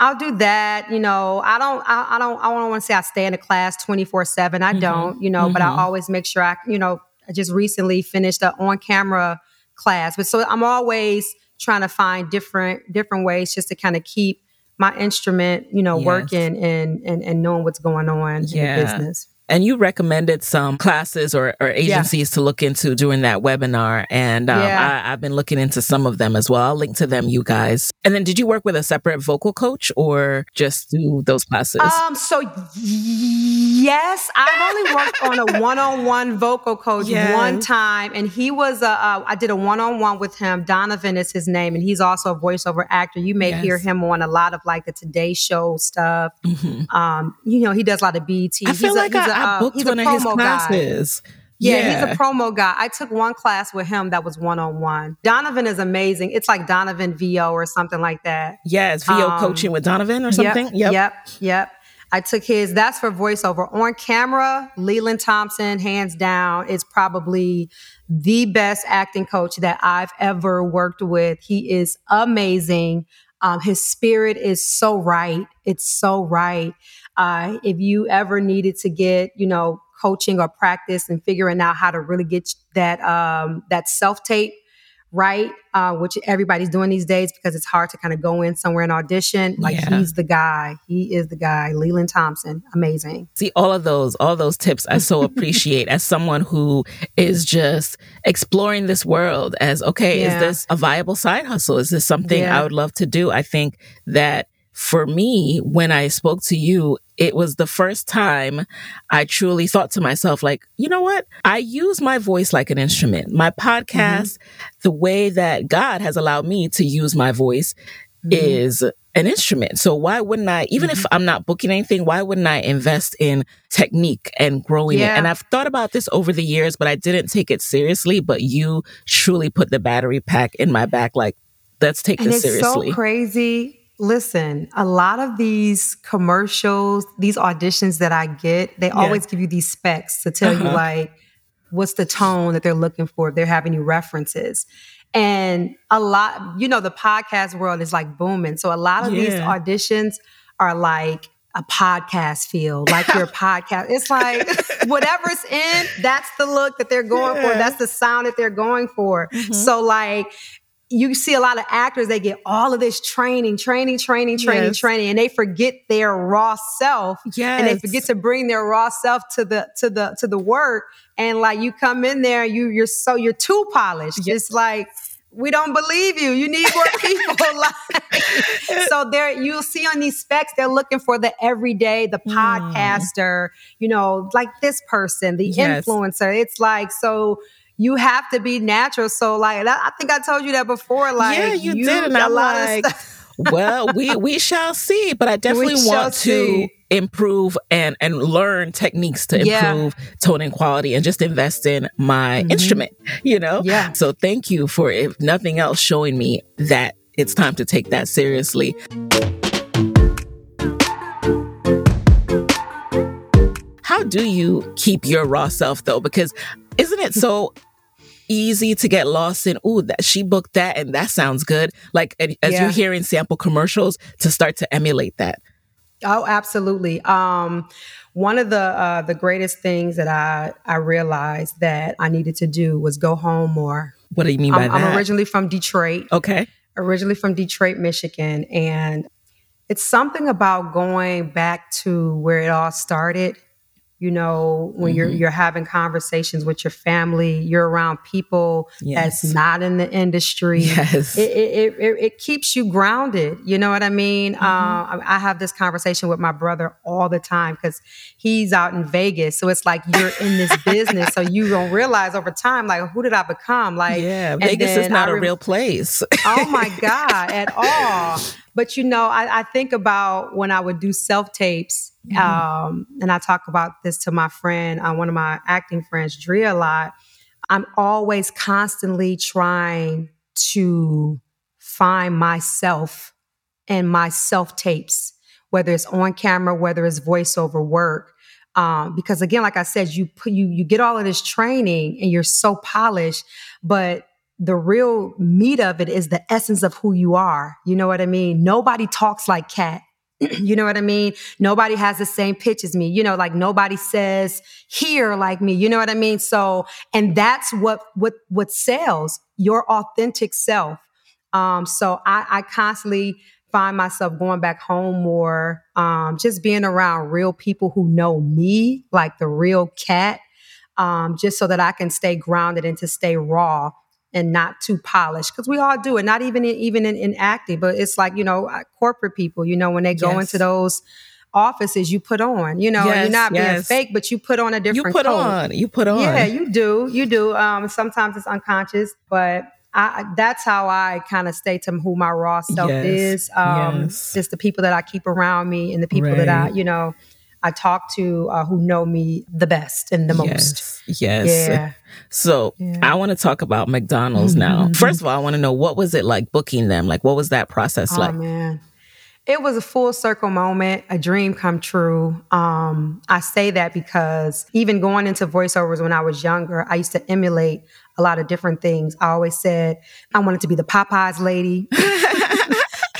I'll do that. You know, I don't, I, I don't, I don't want to say I stay in a class 24 seven. I mm-hmm. don't, you know, mm-hmm. but I mm-hmm. always make sure I, you know, I just recently finished an on camera class, but so I'm always trying to find different, different ways just to kind of keep my instrument, you know, yes. working and, and and knowing what's going on yeah. in the business. And you recommended some classes or, or agencies yeah. to look into during that webinar. And um, yeah. I, have been looking into some of them as well. I'll link to them, you guys. And then did you work with a separate vocal coach or just do those classes? Um, so yes, I've only worked on a one-on-one vocal coach yes. one time. And he was, a, uh, I did a one-on-one with him. Donovan is his name. And he's also a voiceover actor. You may yes. hear him on a lot of like the Today Show stuff. Mm-hmm. Um, you know, he does a lot of BT. I feel he's like a, I uh, booked one of his classes. Guy. Yeah, yeah, he's a promo guy. I took one class with him that was one on one. Donovan is amazing. It's like Donovan VO or something like that. It's VO um, coaching with Donovan or something. Yep, yep, yep, yep. I took his. That's for voiceover on camera. Lelund Thompson, hands down, is probably the best acting coach that I've ever worked with. He is amazing. Um, his spirit is so right. It's so right. Uh, if you ever needed to get, you know, coaching or practice and figuring out how to really get that um, that self tape right, uh, which everybody's doing these days because it's hard to kind of go in somewhere and audition. Like yeah. he's the guy. He is the guy. Lelund Thompson, amazing. See, all of those, all those tips I so appreciate as someone who is just exploring this world as, okay, yeah. is this a viable side hustle? Is this something yeah. I would love to do? I think that for me, when I spoke to you, it was the first time I truly thought to myself, like, you know what? I use my voice like an instrument. My podcast, mm-hmm. the way that God has allowed me to use my voice mm-hmm. is an instrument. So why wouldn't I, even mm-hmm. if I'm not booking anything, why wouldn't I invest in technique and growing yeah. it? And I've thought about this over the years, but I didn't take it seriously. But you truly put the battery pack in my back, like, let's take and this seriously. so crazy Listen, a lot of these commercials, these auditions that I get, they yeah. always give you these specs to tell uh-huh. you like what's the tone that they're looking for if they're having any references. And a lot, you know, the podcast world is like booming. So a lot of yeah. these auditions are like a podcast feel, like your podcast. It's like whatever's in, that's the look that they're going yeah. for. That's the sound that they're going for. Mm-hmm. So like you see a lot of actors, they get all of this training, training, training, training, yes. training, and they forget their raw self. Yes. And they forget to bring their raw self to the to the to the work. And like you come in there, you you're so you're too polished. Yes. It's like we don't believe you. You need more people. like, so there, you'll see on these specs, they're looking for the everyday, the hmm. podcaster, mm. you know, like this person, the yes. influencer. It's like, so you have to be natural. So like, I think I told you that before. Like, yeah, you, you did. And I'm like, well, we we shall see. But I definitely want to see. improve and and learn techniques to improve yeah. tone and quality and just invest in my mm-hmm. instrument. You know. Yeah. So thank you for if nothing else showing me that it's time to take that seriously. How do you keep your raw self though? Because isn't it so easy to get lost in, ooh, that she booked that and that sounds good. Like as yeah. you're hearing sample commercials to start to emulate that. Oh, absolutely. Um, one of the uh, the greatest things that I I realized that I needed to do was go home more. What do you mean by I'm, that? I'm originally from Detroit. Okay. Originally from Detroit, Michigan, and it's something about going back to where it all started you know when mm-hmm. you're you're having conversations with your family you're around people yes. that's not in the industry yes. it, it, it, it, keeps you grounded you know what i mean mm-hmm. uh, i have this conversation with my brother all the time because he's out in vegas so it's like you're in this business so you don't realize over time like who did i become like yeah vegas is not re- a real place oh my god at all but you know I, I think about when i would do self tapes Mm-hmm. Um, and I talk about this to my friend, uh, one of my acting friends, Drea, a lot. I'm always constantly trying to find myself and my self tapes, whether it's on camera, whether it's voiceover work. Um, because again, like I said, you put you you get all of this training and you're so polished, but the real meat of it is the essence of who you are. You know what I mean? Nobody talks like Cat. you know what I mean? Nobody has the same pitch as me. You know, like nobody says here like me. You know what I mean? So, and that's what what what sells your authentic self. Um, so I, I constantly find myself going back home more, um, just being around real people who know me, like the real Cat, um, just so that I can stay grounded and to stay raw and not too polished because we all do it not even in, even in, in, acting but it's like you know uh, corporate people you know when they go yes. into those offices you put on you know yes, you're not yes. being fake but you put on a different you put coat. on you put on yeah you do you do um sometimes it's unconscious but I, that's how I kind of stay to who my raw self is. Um, yes. Just the people that I keep around me and the people right. that I, you know, I talk to uh, who know me the best and the most. Yes. yes. Yeah. So yeah. I want to talk about McDonald's mm-hmm. now. First of all, I want to know what was it like booking them? Like, what was that process like? oh, like? man. It was a full circle moment, a dream come true. Um, I say that because even going into voiceovers when I was younger, I used to emulate a lot of different things. I always said I wanted to be the Popeyes lady.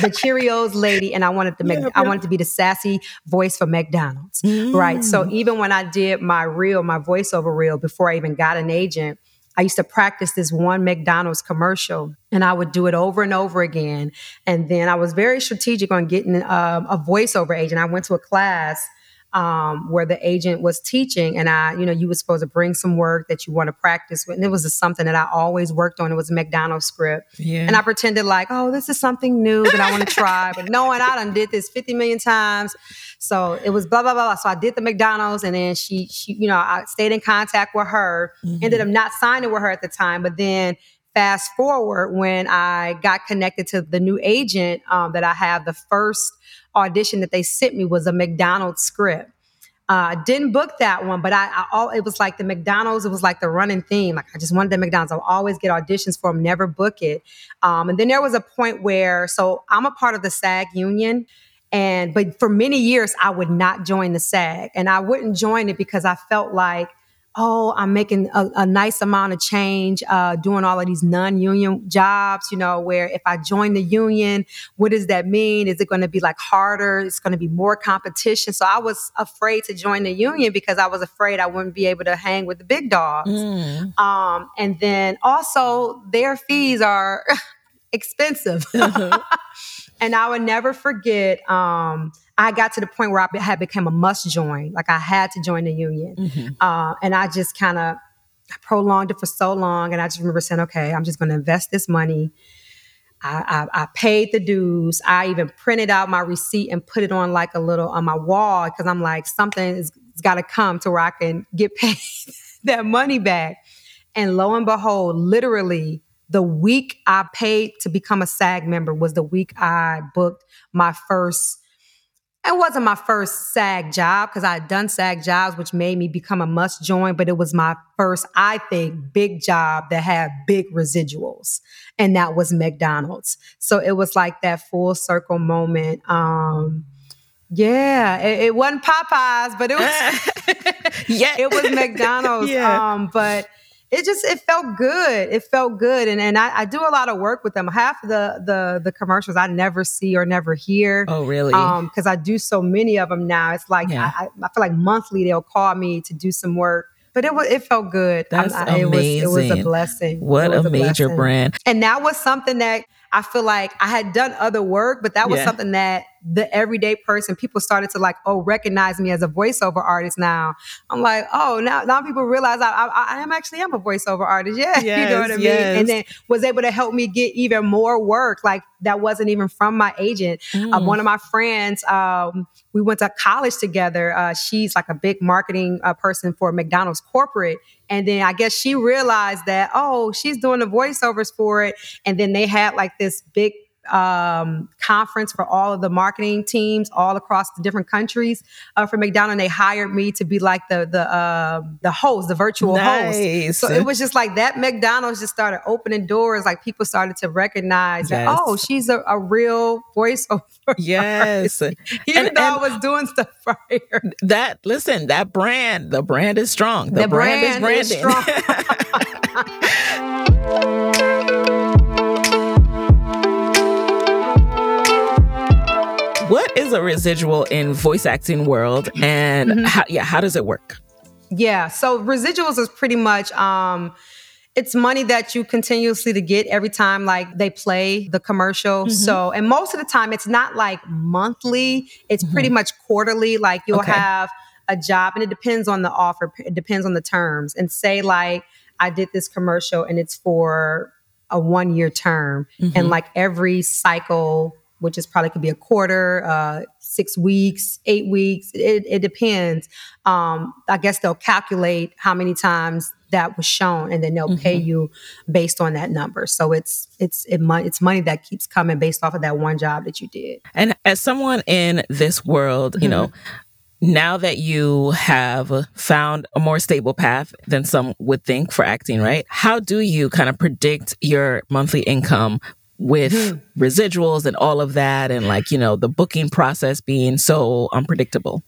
the Cheerios lady, and I wanted to make yeah, I wanted to be the sassy voice for McDonald's. Mm. Right. So mm. even when I did my reel, my voiceover reel, before I even got an agent, I used to practice this one McDonald's commercial and I would do it over and over again. And then I was very strategic on getting um, a voiceover agent. I went to a class um, where the agent was teaching and I, you know, you were supposed to bring some work that you want to practice with. And it was just something that I always worked on. It was a McDonald's script. Yeah. And I pretended like, oh, this is something new that I want to try. But knowing I done did this 50 million times. So it was blah, blah, blah, blah. So I did the McDonald's and then she, she, you know, I stayed in contact with her, mm-hmm. ended up not signing with her at the time, but then fast forward when I got connected to the new agent um, that I have, the first audition that they sent me was a McDonald's script. Uh, didn't book that one, but I, I, all it was like the McDonald's. It was like the running theme. Like I just wanted the McDonald's. I'll always get auditions for them, never book it. Um, and then there was a point where, so I'm a part of the SAG union, and but for many years I would not join the SAG, and I wouldn't join it because I felt like oh, I'm making a, a nice amount of change uh, doing all of these non union jobs, you know, where if I join the union, what does that mean? Is it going to be like harder? It's going to be more competition. So I was afraid to join the union because I was afraid I wouldn't be able to hang with the big dogs. Mm. Um, and then also, their fees are expensive. And I would never forget. Um, I got to the point where I had become a must join. Like I had to join the union. Mm-hmm. Uh, and I just kind of prolonged it for so long. And I just remember saying, okay, I'm just going to invest this money. I, I, I, paid the dues. I even printed out my receipt and put it on like a little on my wall because I'm like, something has got to come to where I can get paid that money back. And lo and behold, literally the week I paid to become a SAG member was the week I booked my first it wasn't my first SAG job because I had done SAG jobs, which made me become a must join, but it was my first, I think, big job that had big residuals. And that was McDonald's. So it was like that full circle moment. Um, yeah, it, it wasn't Popeyes, but it was yeah, it was McDonald's. yeah. Um, but it just it felt good. It felt good, and and I, I, do a lot of work with them. Half of the the the commercials I never see or never hear. Oh, really? Um, because I do so many of them now. It's like yeah. I, I feel like monthly they'll call me to do some work. But it was it felt good. That's I, amazing. It was, it was a blessing. What a, a major blessing. brand! And that was something that I feel like I had done other work, but that was yeah. something that the everyday person, people started to like, oh, recognize me as a voiceover artist now. I'm like, oh, now now people realize I, I, I am actually am a voiceover artist. Yeah, yes, you know what I mean. Yes. And then was able to help me get even more work like that wasn't even from my agent. Uh, mm. Uh, one of my friends, um, we went to college together. Uh, she's like a big marketing uh, person for McDonald's corporate. And then I guess she realized that, oh, she's doing the voiceovers for it. And then they had like this big um, conference for all of the marketing teams all across the different countries uh, for McDonald's. And they hired me to be like the the uh, the host, the virtual nice. host. So it was just like that. McDonald's just started opening doors. Like people started to recognize yes. that oh, she's a, a real voiceover. Yes, even and, though and I was doing stuff prior. That listen, that brand, the brand is strong. The, the brand, brand, is branding. Is what is a residual in voice acting world and mm-hmm. how, yeah how does it work yeah so residuals is pretty much um it's money that you continuously to get every time like they play the commercial mm-hmm. so and most of the time it's not like monthly it's mm-hmm. pretty much quarterly like you'll okay. have a job and it depends on the offer it depends on the terms and say like i did this commercial and it's for a one year term and mm-hmm. like every cycle which is probably could be a quarter, uh, six weeks, eight weeks. It, it depends. Um, I guess they'll calculate how many times that was shown, and then they'll mm-hmm. pay you based on that number. So it's it's it, it's money that keeps coming based off of that one job that you did. And as someone in this world, you mm-hmm. know. Now that you have found a more stable path than some would think for acting, right? How do you kind of predict your monthly income with mm-hmm. residuals and all of that and like you know the booking process being so unpredictable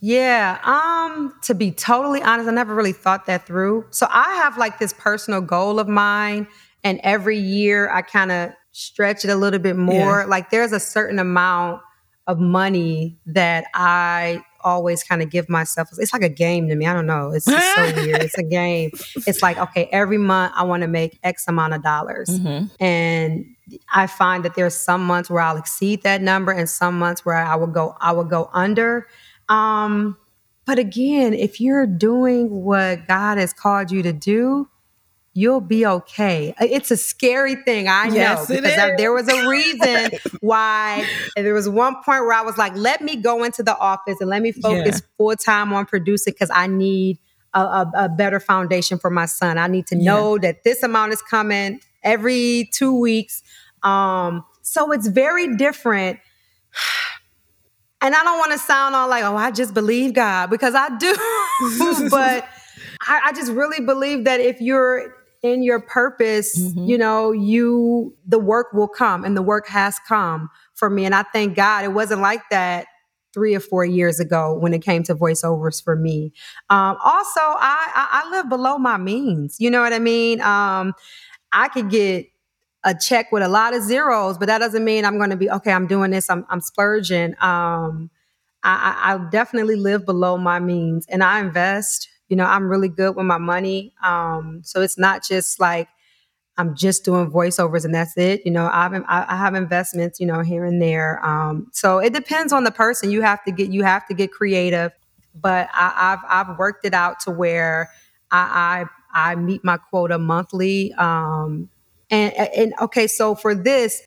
yeah um to be totally honest i never really thought that through so i have like this personal goal of mine and every year i kind of stretch it a little bit more yeah. like there's a certain amount of money that i always kind of give myself it's like a game to me i don't know it's so weird it's a game it's like okay every month i want to make x amount of dollars mm-hmm. and I find that there's some months where I'll exceed that number and some months where I will go I will go under. Um, but again, if you're doing what God has called you to do, you'll be okay. It's a scary thing, I know, yes, because I, there was a reason why. There was one point where I was like, "Let me go into the office and let me focus yeah. full time on producing because I need a, a, a, better foundation for my son. I need to know yeah. that this amount is coming every two weeks. Um, so it's very different. And I don't want to sound all like, oh, I just believe God because I do. but I, I, just really believe that if you're in your purpose, mm-hmm. you know, you, the work will come and the work has come for me. And I thank God it wasn't like that three or four years ago when it came to voiceovers for me. Um, also, I, I, I live below my means. You know what I mean? Um, I could get a check with a lot of zeros, but that doesn't mean I'm going to be okay. I'm doing this. I'm, I'm splurging. Um, I, I definitely live below my means, and I invest. You know, I'm really good with my money. Um, so it's not just like I'm just doing voiceovers and that's it. You know, I've I have investments. You know, here and there. Um, so it depends on the person. You have to get you have to get creative, but I, have I've worked it out to where I, I meet my quota monthly. Um, and, and okay, so for this,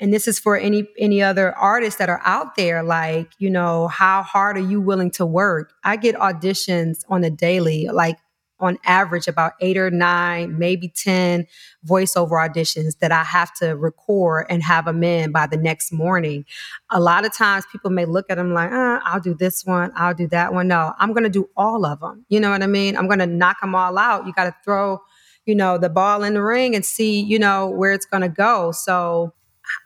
and this is for any any other artists that are out there like you know how hard are you willing to work i get auditions on a daily like on average about eight or nine, maybe 10 voiceover auditions that I have to record and have them in by the next morning. A lot of times people may look at them like, uh, I'll do this one, I'll do that one. No, I'm to do all of them. You know what I mean? I'm to knock them all out. You got to throw, you know, the ball in the ring and see, you know, where it's to go. So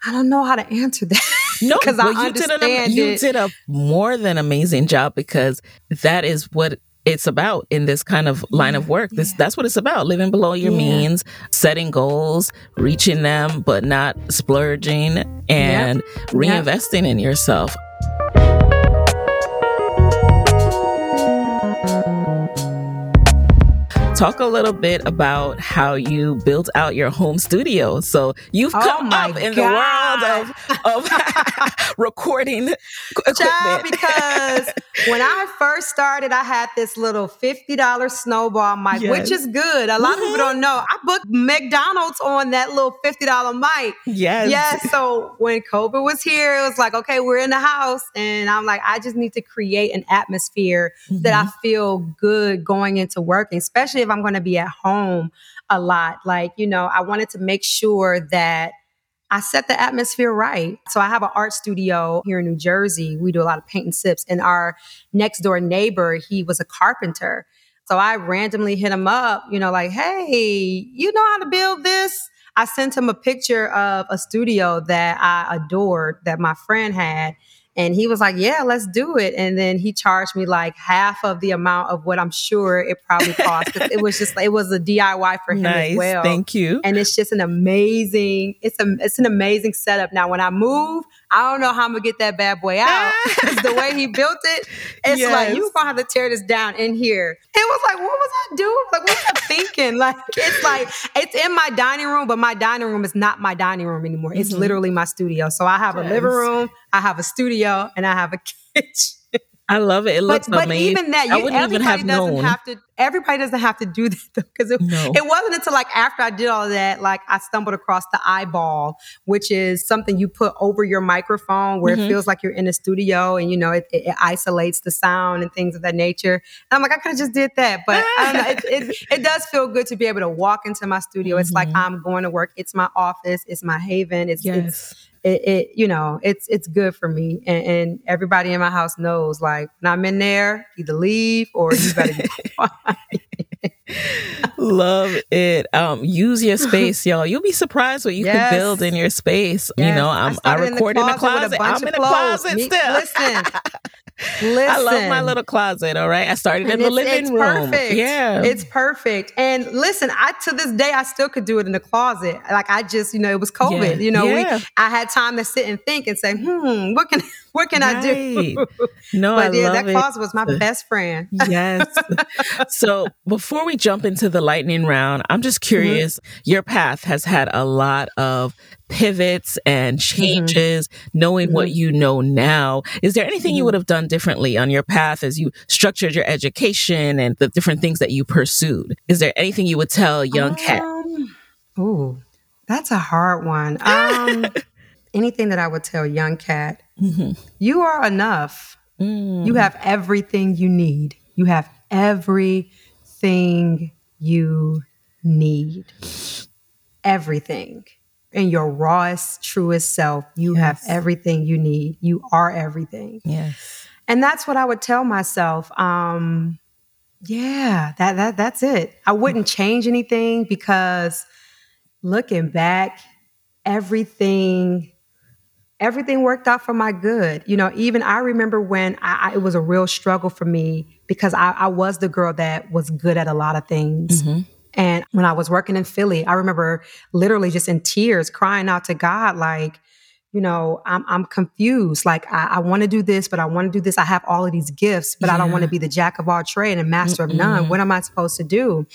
I don't know how to answer that. No, because well, I understand did an, you did a more than amazing job because that is what it's about in this kind of line of work. This yeah. that's what it's about. Living below your yeah. means, setting goals, reaching them, but not splurging and yep. reinvesting yep. in yourself. Talk a little bit about how you built out your home studio. So you've oh come oh up in God. the world of, of recording equipment. Child, because when I first started, I had this little $50 snowball mic, yes. which is good. A lot mm-hmm. of people don't know. I booked McDonald's on that little $50 mic. Yes. Yes. So when COVID was here, it was like, okay, we're in the house. And I'm like, I just need to create an atmosphere mm-hmm. that I mm-hmm. feel good going into working, especially if I'm going to be at home a lot. Like, you know, I wanted to make sure that I set the atmosphere right. So I have an art studio here in New Jersey. We do a lot of paint and sips. And our next door neighbor, he was a carpenter. So I randomly hit him up, you know, like, hey, you know how to build this? I sent him a picture of a studio that I adored that my friend had. And he was like, Yeah, let's do it. And then he charged me like half of the amount of what I'm sure it probably cost. it was just, it was a DIY for him nice, as well. Thank you. And it's just an amazing, it's a, it's an amazing setup. Now, when I move, I don't know how I'm gonna get that bad boy out. Because the way he built it, it's yes. like you gonna have to tear this down in here. It was like, what was I doing? Like, what was I thinking? Like, it's like it's in my dining room, but my dining room is not my dining room anymore. It's mm-hmm. literally my studio. So I have yes. a living room, I have a studio, and I have a kitchen. I love it. It looks but, amazing. But even that, you, I wouldn't even have doesn't known. have to. Everybody doesn't have to do that because it, no. it wasn't until like after I did all that, like I stumbled across the eyeball, which is something you put over your microphone where mm-hmm. it feels like you're in a studio and you know it, it, isolates the sound and things of that nature. And I'm like, I could have just did that, but I don't know. It, it, it, does feel good to be able to walk into my studio. Mm-hmm. It's like mm-hmm. I'm going to work. It's my office. It's my haven. It's yes. it's it, it, you know it's it's good for me. And, and, everybody in my house knows like when i'm in there either leave or you better be quiet. Love it. Um use your space y'all. You'll be surprised what you yes. can build in your space. Yes. you know i'm i, I record in the closet, in the closet. i'm in the closet Me, still. listen Listen, I love my little closet. All right, I started in the living it's room. Perfect. Yeah, it's perfect. And listen, I to this day I still could do it in the closet. Like I just, you know, it was COVID. Yeah. You know, yeah. we I had time to sit and think and say, hmm, what can what can right. I do? No, but I yeah, love that closet was my best friend. yes. so before we jump into the lightning round, I'm just mm-hmm. curious. Mm-hmm. Your path has had a lot of pivots and mm-hmm. changes, mm-hmm. knowing mm-hmm. what you know now. Is there anything mm-hmm. you would have done differently on your path as you structured your education and the different things that you pursued? Is there anything you would tell young um, Cat? Oh, that's a hard one. Um, anything that I would tell young Cat, mm-hmm. you are enough. Mm. You have everything you need. You have everything you need. Everything in your rawest, truest self. You yes. have everything you need. You are everything. Yes. And that's what I would tell myself. Um, yeah, that that that's it. I wouldn't change anything because looking back, everything everything worked out for my good. You know, even I remember when I, I, it was a real struggle for me because I, I, was the girl that was good at a lot of things. Mm-hmm. And when I was working in Philly, I remember literally just in tears crying out to God, like, you know, I'm, I'm confused. Like, I, I want to do this, but I want to do this. I have all of these gifts, but yeah. I don't want to be the jack of all trade and master Mm-mm. of none. What am I supposed to do?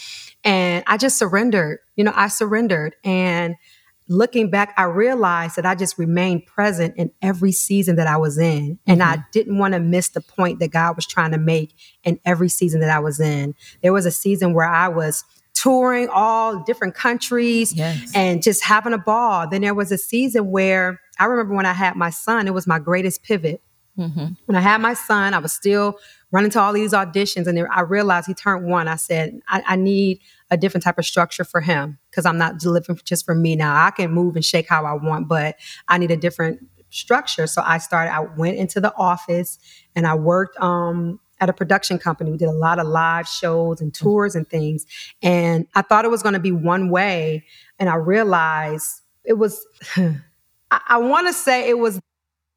And I just surrendered. You know, I surrendered. And looking back, I realized that I just remained present in every season that I was in. And mm-hmm. I didn't want to miss the point that God was trying to make in every season that I was in. There was a season where I was touring all different countries yes. and just having a ball. Then there was a season where I remember when I had my son, it was my greatest pivot. Mm-hmm. When I had my son, I was still running to all these auditions, and I realized he turned one. I said, I, I need a different type of structure for him because I'm not living just for me now. I can move and shake how I want, but I need a different structure. So I started, I went into the office and I worked um, at a production company. We did a lot of live shows and tours and things. And I thought it was going to be one way. And I realized it was, I, I want to say it was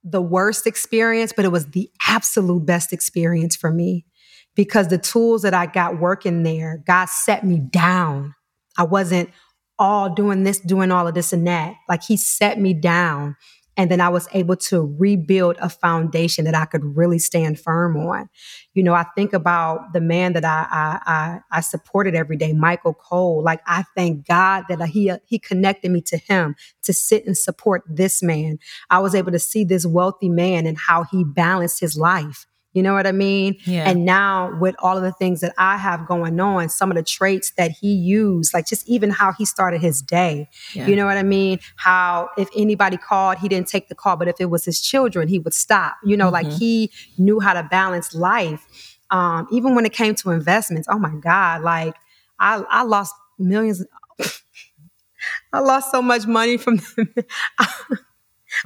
the worst experience, but it was the absolute best experience for me because the tools that I got working there, God set me down. I wasn't all doing this, doing all of this and that. Like He set me down and then I was able to rebuild a foundation that I could really stand firm on. You know, I think about the man that I I, I, I supported every day, Michael Cohl. Like I thank God that he he connected me to him to sit and support this man. I was able to see this wealthy man and how he balanced his life. You know what I mean? Yeah. And now with all of the things that I have going on, some of the traits that he used, like just even how he started his day. Yeah. You know what I mean? How if anybody called, he didn't take the call, but if it was his children, he would stop. You know, mm-hmm. like he knew how to balance life. Um, even when it came to investments, oh my God, like I, I lost millions. I lost so much money from them.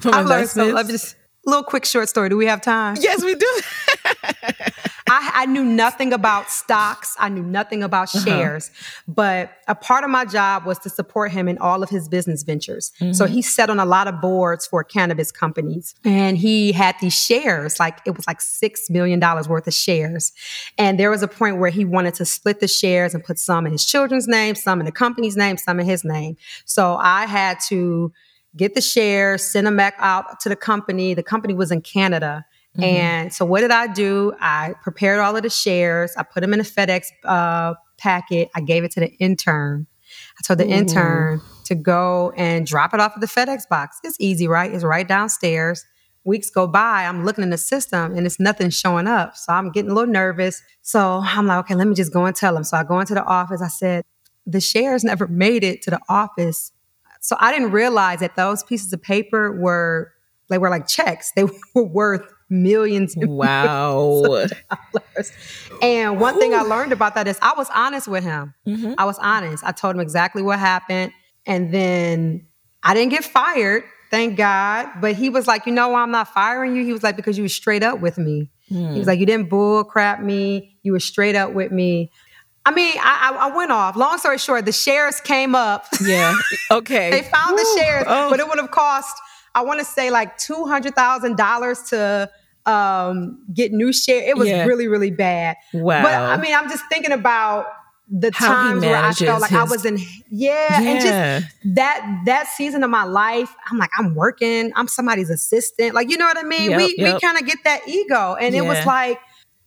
from I learned so. Just, little quick short story. Do we have time? Yes, we do. I, I, knew nothing about stocks. I knew nothing about uh-huh. shares, uh-huh. but a part of my job was to support him in all of his business ventures. Mm-hmm. So he sat on a lot of boards for cannabis companies and he had these shares, like it was like $6 million worth of shares. And there was a point where he wanted to split the shares and put some in his children's name, some in the company's name, some in his name. So I had to get the shares, send them back out to the company. The company was in Canada. Mm-hmm. And so what did I do? I prepared all of the shares. I put them in a FedEx uh, packet. I gave it to the intern. I told the Ooh. intern to go and drop it off at the FedEx box. It's easy, right? It's right downstairs. Weeks go by, I'm looking in the system and it's nothing showing up. So I'm getting a little nervous. So I'm like, okay, let me just go and tell them. So I go into the office. I said, the shares never made it to the office so I didn't realize that those pieces of paper were they were like checks. They were worth millions. And wow. Millions and one Ooh. thing I learned about that is I was honest with him. Mm-hmm. I was honest. I told him exactly what happened. And then I didn't get fired, thank God. But he was like, you know why I'm not firing you? He was like, because you were straight up with me. Mm. He was like, you didn't bull crap me. You were straight up with me. I mean, I, I, went off. Long story short, the shares came up. Yeah. Okay. they found the shares, oh. but it would have cost, I want to say, like two hundred thousand dollars to um, get new shares. It was yeah. really, really bad. Wow. But I mean, I'm just thinking about the How times where I felt like his... I was in, yeah, yeah, and just that that season of my life. I'm like, I'm working. I'm somebody's assistant. Like, you know what I mean? Yep, we yep. we kind of get that ego, and yeah. it was like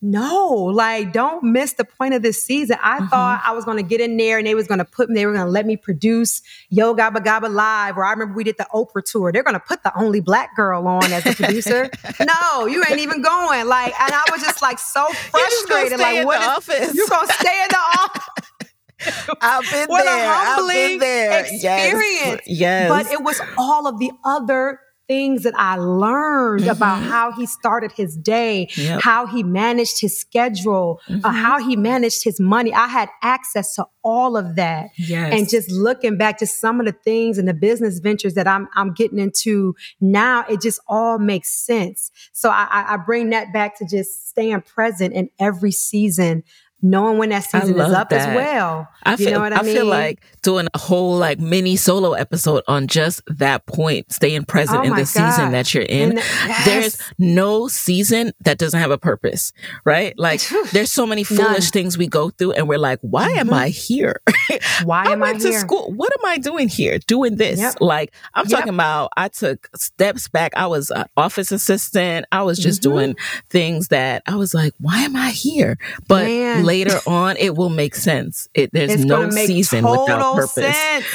no, like don't miss the point of this season. I mm-hmm. thought I was going to get in there and they was going to put me, they were going to let me produce Yo Gabba Gabba Live, or I remember we did the Oprah tour. They're going to put the only black girl on as a producer. no, you ain't even going. Like, and I was just like so frustrated. like, what is, office. you're going to stay in the office? I've been what there. a humbling I've been there. experience. Yes. yes. But it was all of the other things that I learned mm-hmm. about how he started his day, yep. how he managed his schedule, uh, mm-hmm. uh, how he managed his money. I had access to all of that. Yes. And just looking back to some of the things and the business ventures that I'm I'm getting into now, it just all makes sense. So I, I bring that back to just staying present in every season knowing when that season is up that. as well. I feel, you know what I, I mean? feel like doing a whole like mini solo episode on just that point, staying present oh in the God. season that you're in. The, yes. There's no season that doesn't have a purpose, right? Like there's so many foolish None. things we go through and we're like, why mm-hmm. am I here? why am I, I to here? school? What am I doing here? Doing this? Yep. Like I'm yep. talking about I took steps back. I was an office assistant. I was just mm-hmm. doing things that I was like, why am I here? But Man later on, it will make sense. It, there's it's no season without purpose. Sense.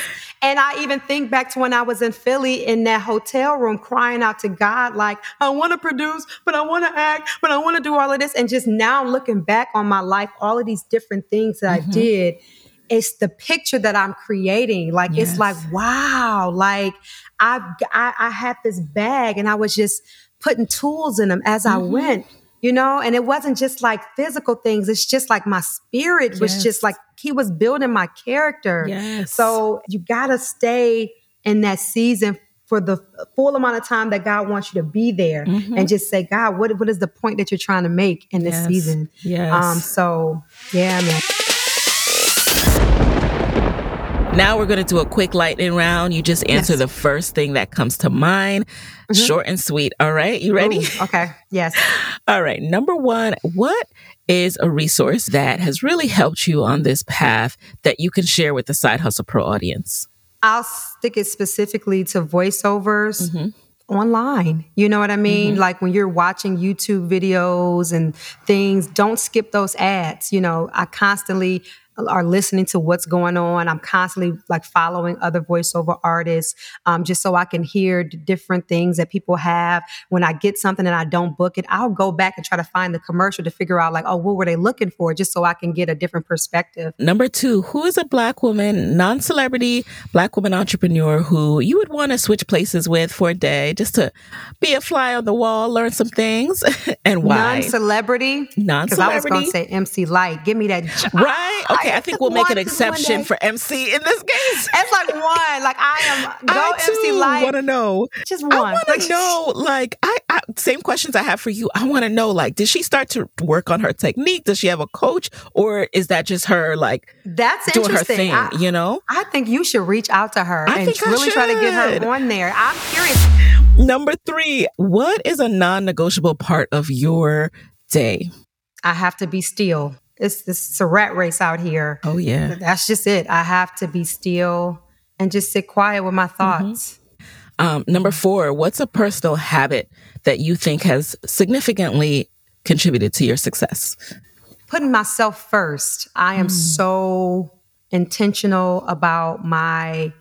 And I even think back to when I was in Philly in that hotel room crying out to God, like, I want to produce, but I want to act, but I want to do all of this. And just now looking back on my life, all of these different things that mm-hmm. I did, it's the picture that I'm creating. Like yes. it's like, wow, like I've I, I had this bag and I was just putting tools in them as mm-hmm. I went you know and it wasn't just like physical things it's just like my spirit was yes. just like he was building my character yes. so you gotta stay in that season for the full amount of time that God wants you to be there mm-hmm. and just say, God, what, what is the point that you're trying to make in this yes. season? Yes. Um, so yeah, man. Now we're going to do a quick lightning round. You just answer yes. the first thing that comes to mind. Mm-hmm. Short and sweet. All right. You ready? Ooh, okay. Yes. All right. Number one, what is a resource that has really helped you on this path that you can share with the Side Hustle Pro audience? I'll stick it specifically to voiceovers. Mm-hmm online. You know what I mean? Mm-hmm. Like when you're watching YouTube videos and things, don't skip those ads. You know, I constantly are listening to what's going on. I'm constantly like following other voiceover artists um, just so I can hear different things that people have. When I get something and I don't book it, I'll go back and try to find the commercial to figure out like, oh, what were they looking for? Just so I can get a different perspective. Number two, who is a black woman, non celebrity, black woman entrepreneur who you would want to switch places with for a day just to be a fly on the wall, learn some things, and why? Non celebrity? Non celebrity. Because I was going to say MC Lyte. Give me that. Right? Okay. I think we'll make an exception for MC in this case. It's like one. Like I am go I MC want to know. Just one. I want to know. Like I, I, same questions I have for you. I want to know. Like, did she start to work on her technique? Does she have a coach, or is that just her like that's doing her thing? I, you know. I think you should reach out to her I and really try to get her on there. I'm curious. Number three, what is a non-negotiable part of your day? I have to be still it's, it's a rat race out here. Oh yeah. That's just it. I have to be still and just sit quiet with my thoughts. Mm-hmm. Um, number four, what's a personal habit that you think has significantly contributed to your success? Putting myself first. I am mm. so intentional about my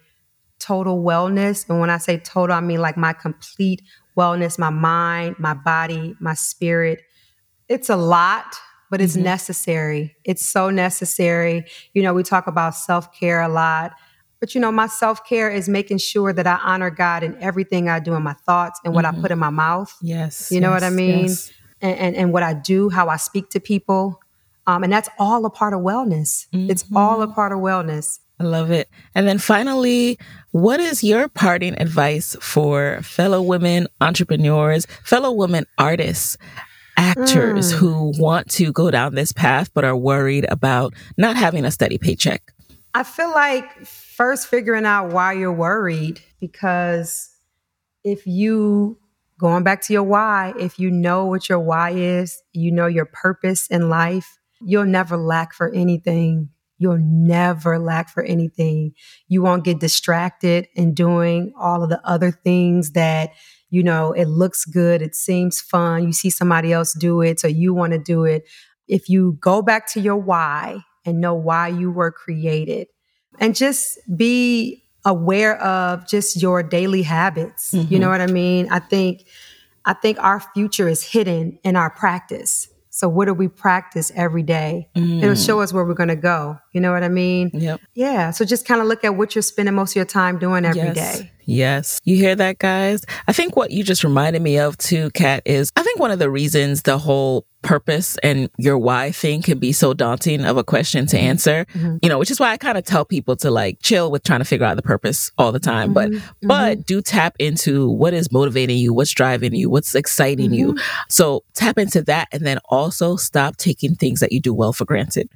total wellness. And when I say total, I mean like my complete wellness, my mind, my body, my spirit. It's a lot but it's mm-hmm. necessary. It's so necessary. You know, we talk about self care a lot, but you know, my self care is making sure that I honor God in everything I do in my thoughts and what mm-hmm. I put in my mouth. Yes. You know yes, what I mean? Yes. And, and, and what I do, how I speak to people. Um, and that's all a part of wellness. Mm-hmm. It's all a part of wellness. I love it. And then finally, what is your parting advice for fellow women entrepreneurs, fellow women artists actors mm. who want to go down this path but are worried about not having a steady paycheck? I feel like first figuring out why you're worried because if you going back to your why, if you know what your why is, you know your purpose in life, you'll never lack for anything. You'll never lack for anything. You won't get distracted in doing all of the other things that you know, it looks good, it seems fun, you see somebody else do it, so you want to do it. If you go back to your why and know why you were created and just be aware of just your daily habits. Mm-hmm. You know what I mean? I think I think our future is hidden in our practice. So what do we practice every day? Mm. It'll show us where we're going to go. You know what I mean? Yep. Yeah. So just kind of look at what you're spending most of your time doing every yes. day. Yes. You hear that, guys? I think what you just reminded me of too, Cat, is I think one of the reasons the whole purpose and your why thing can be so daunting of a question to answer, mm-hmm. you know, which is why I kind of tell people to like chill with trying to figure out the purpose all the time. Mm-hmm. But, but mm-hmm. do tap into what is motivating you, what's driving you, what's exciting you. Mm-hmm. So tap into that and then also stop taking things that you do well for granted.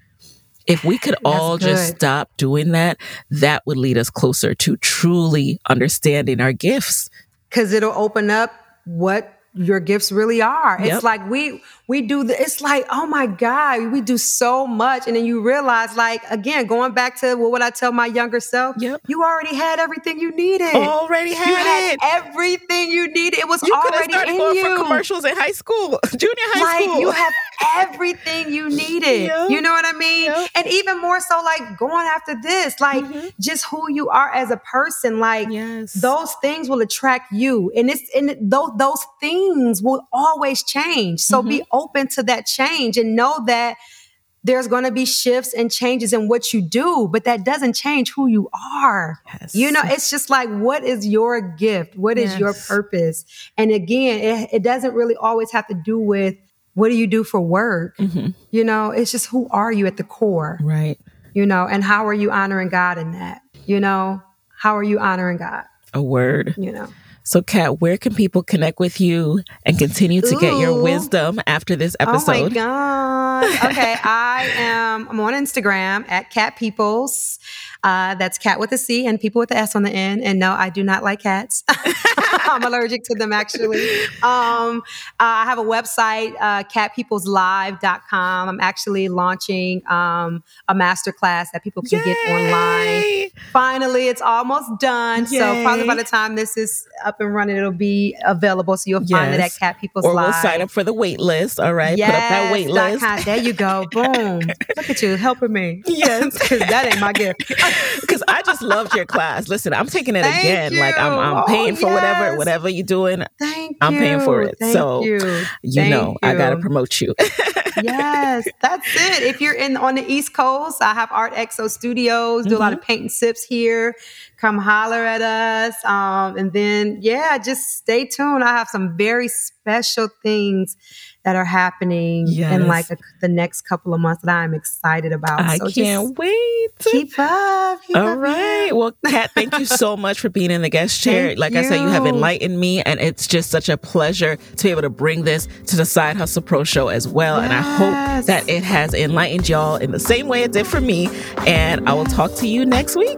If we could all just stop doing that, that would lead us closer to truly understanding our gifts. Because it'll open up what your gifts really are. Yep. It's like we we do the, it's like, oh my God, we do so much. And then you realize, like, again, going back to what would I tell my younger self? Yep. You already had everything you needed. Already had, you had everything you needed. It was you already in going you. For commercials in high school, junior high like, school. You have everything you needed. Yep. You know what I mean? Yep. And even more so, like going after this, like mm-hmm. just who you are as a person. Like yes. those things will attract you, and it's and those those things will always change. So mm-hmm. be open to that change and know that there's going to be shifts and changes in what you do, but that doesn't change who you are. Yes. You know, it's just like, what is your gift? What is yes. your purpose? And again, it, it, doesn't really always have to do with what do you do for work? Mm-hmm. You know, it's just who are you at the core? Right. You know, and how are you honoring God in that? You know, how are you honoring God? A word. You know. So, Cat, where can people connect with you and continue to Ooh. get your wisdom after this episode? Oh my god! Okay, I am. I'm on Instagram at Cat Peoples. Uh, that's cat with a C and people with the S on the end. And no, I do not like cats. I'm allergic to them actually. Um, uh, I have a website, uh, catpeopleslive.com. I'm actually launching um, a masterclass that people can Yay! get online. Finally, it's almost done. Yay! So probably by the time this is up and running, it'll be available. So you'll yes. find it at Cat People's or Live. we'll sign up for the wait list. All right. Yes, Put up that wait list. There you go. Boom. Look at you helping me. Yes. Because that ain't my gift. Because I just loved your class. Listen, I'm taking it Thank again. You. Like I'm, I'm paying oh, for yes. whatever whatever you're doing. Thank I'm you. paying for it. Thank so you, you know you. I gotta promote you. yes, that's it. If you're in on the East Coast, I have Art Exo Studios. Do mm-hmm. a lot of mm-hmm. paint and sips here. Come holler at us. Um, and then yeah, just stay tuned. I have some very special things that are happening yes. in like a, the next couple of months that I'm excited about. I so can't wait. Keep up. Keep All up, right. Well, Cat, thank you so much for being in the guest chair. Thank like you. I said, you have enlightened me, and it's just such a pleasure to be able to bring this to the Side Hustle Pro show as well. Yes. And I hope that it has enlightened y'all in the same way it did for me. And I will talk to you next week.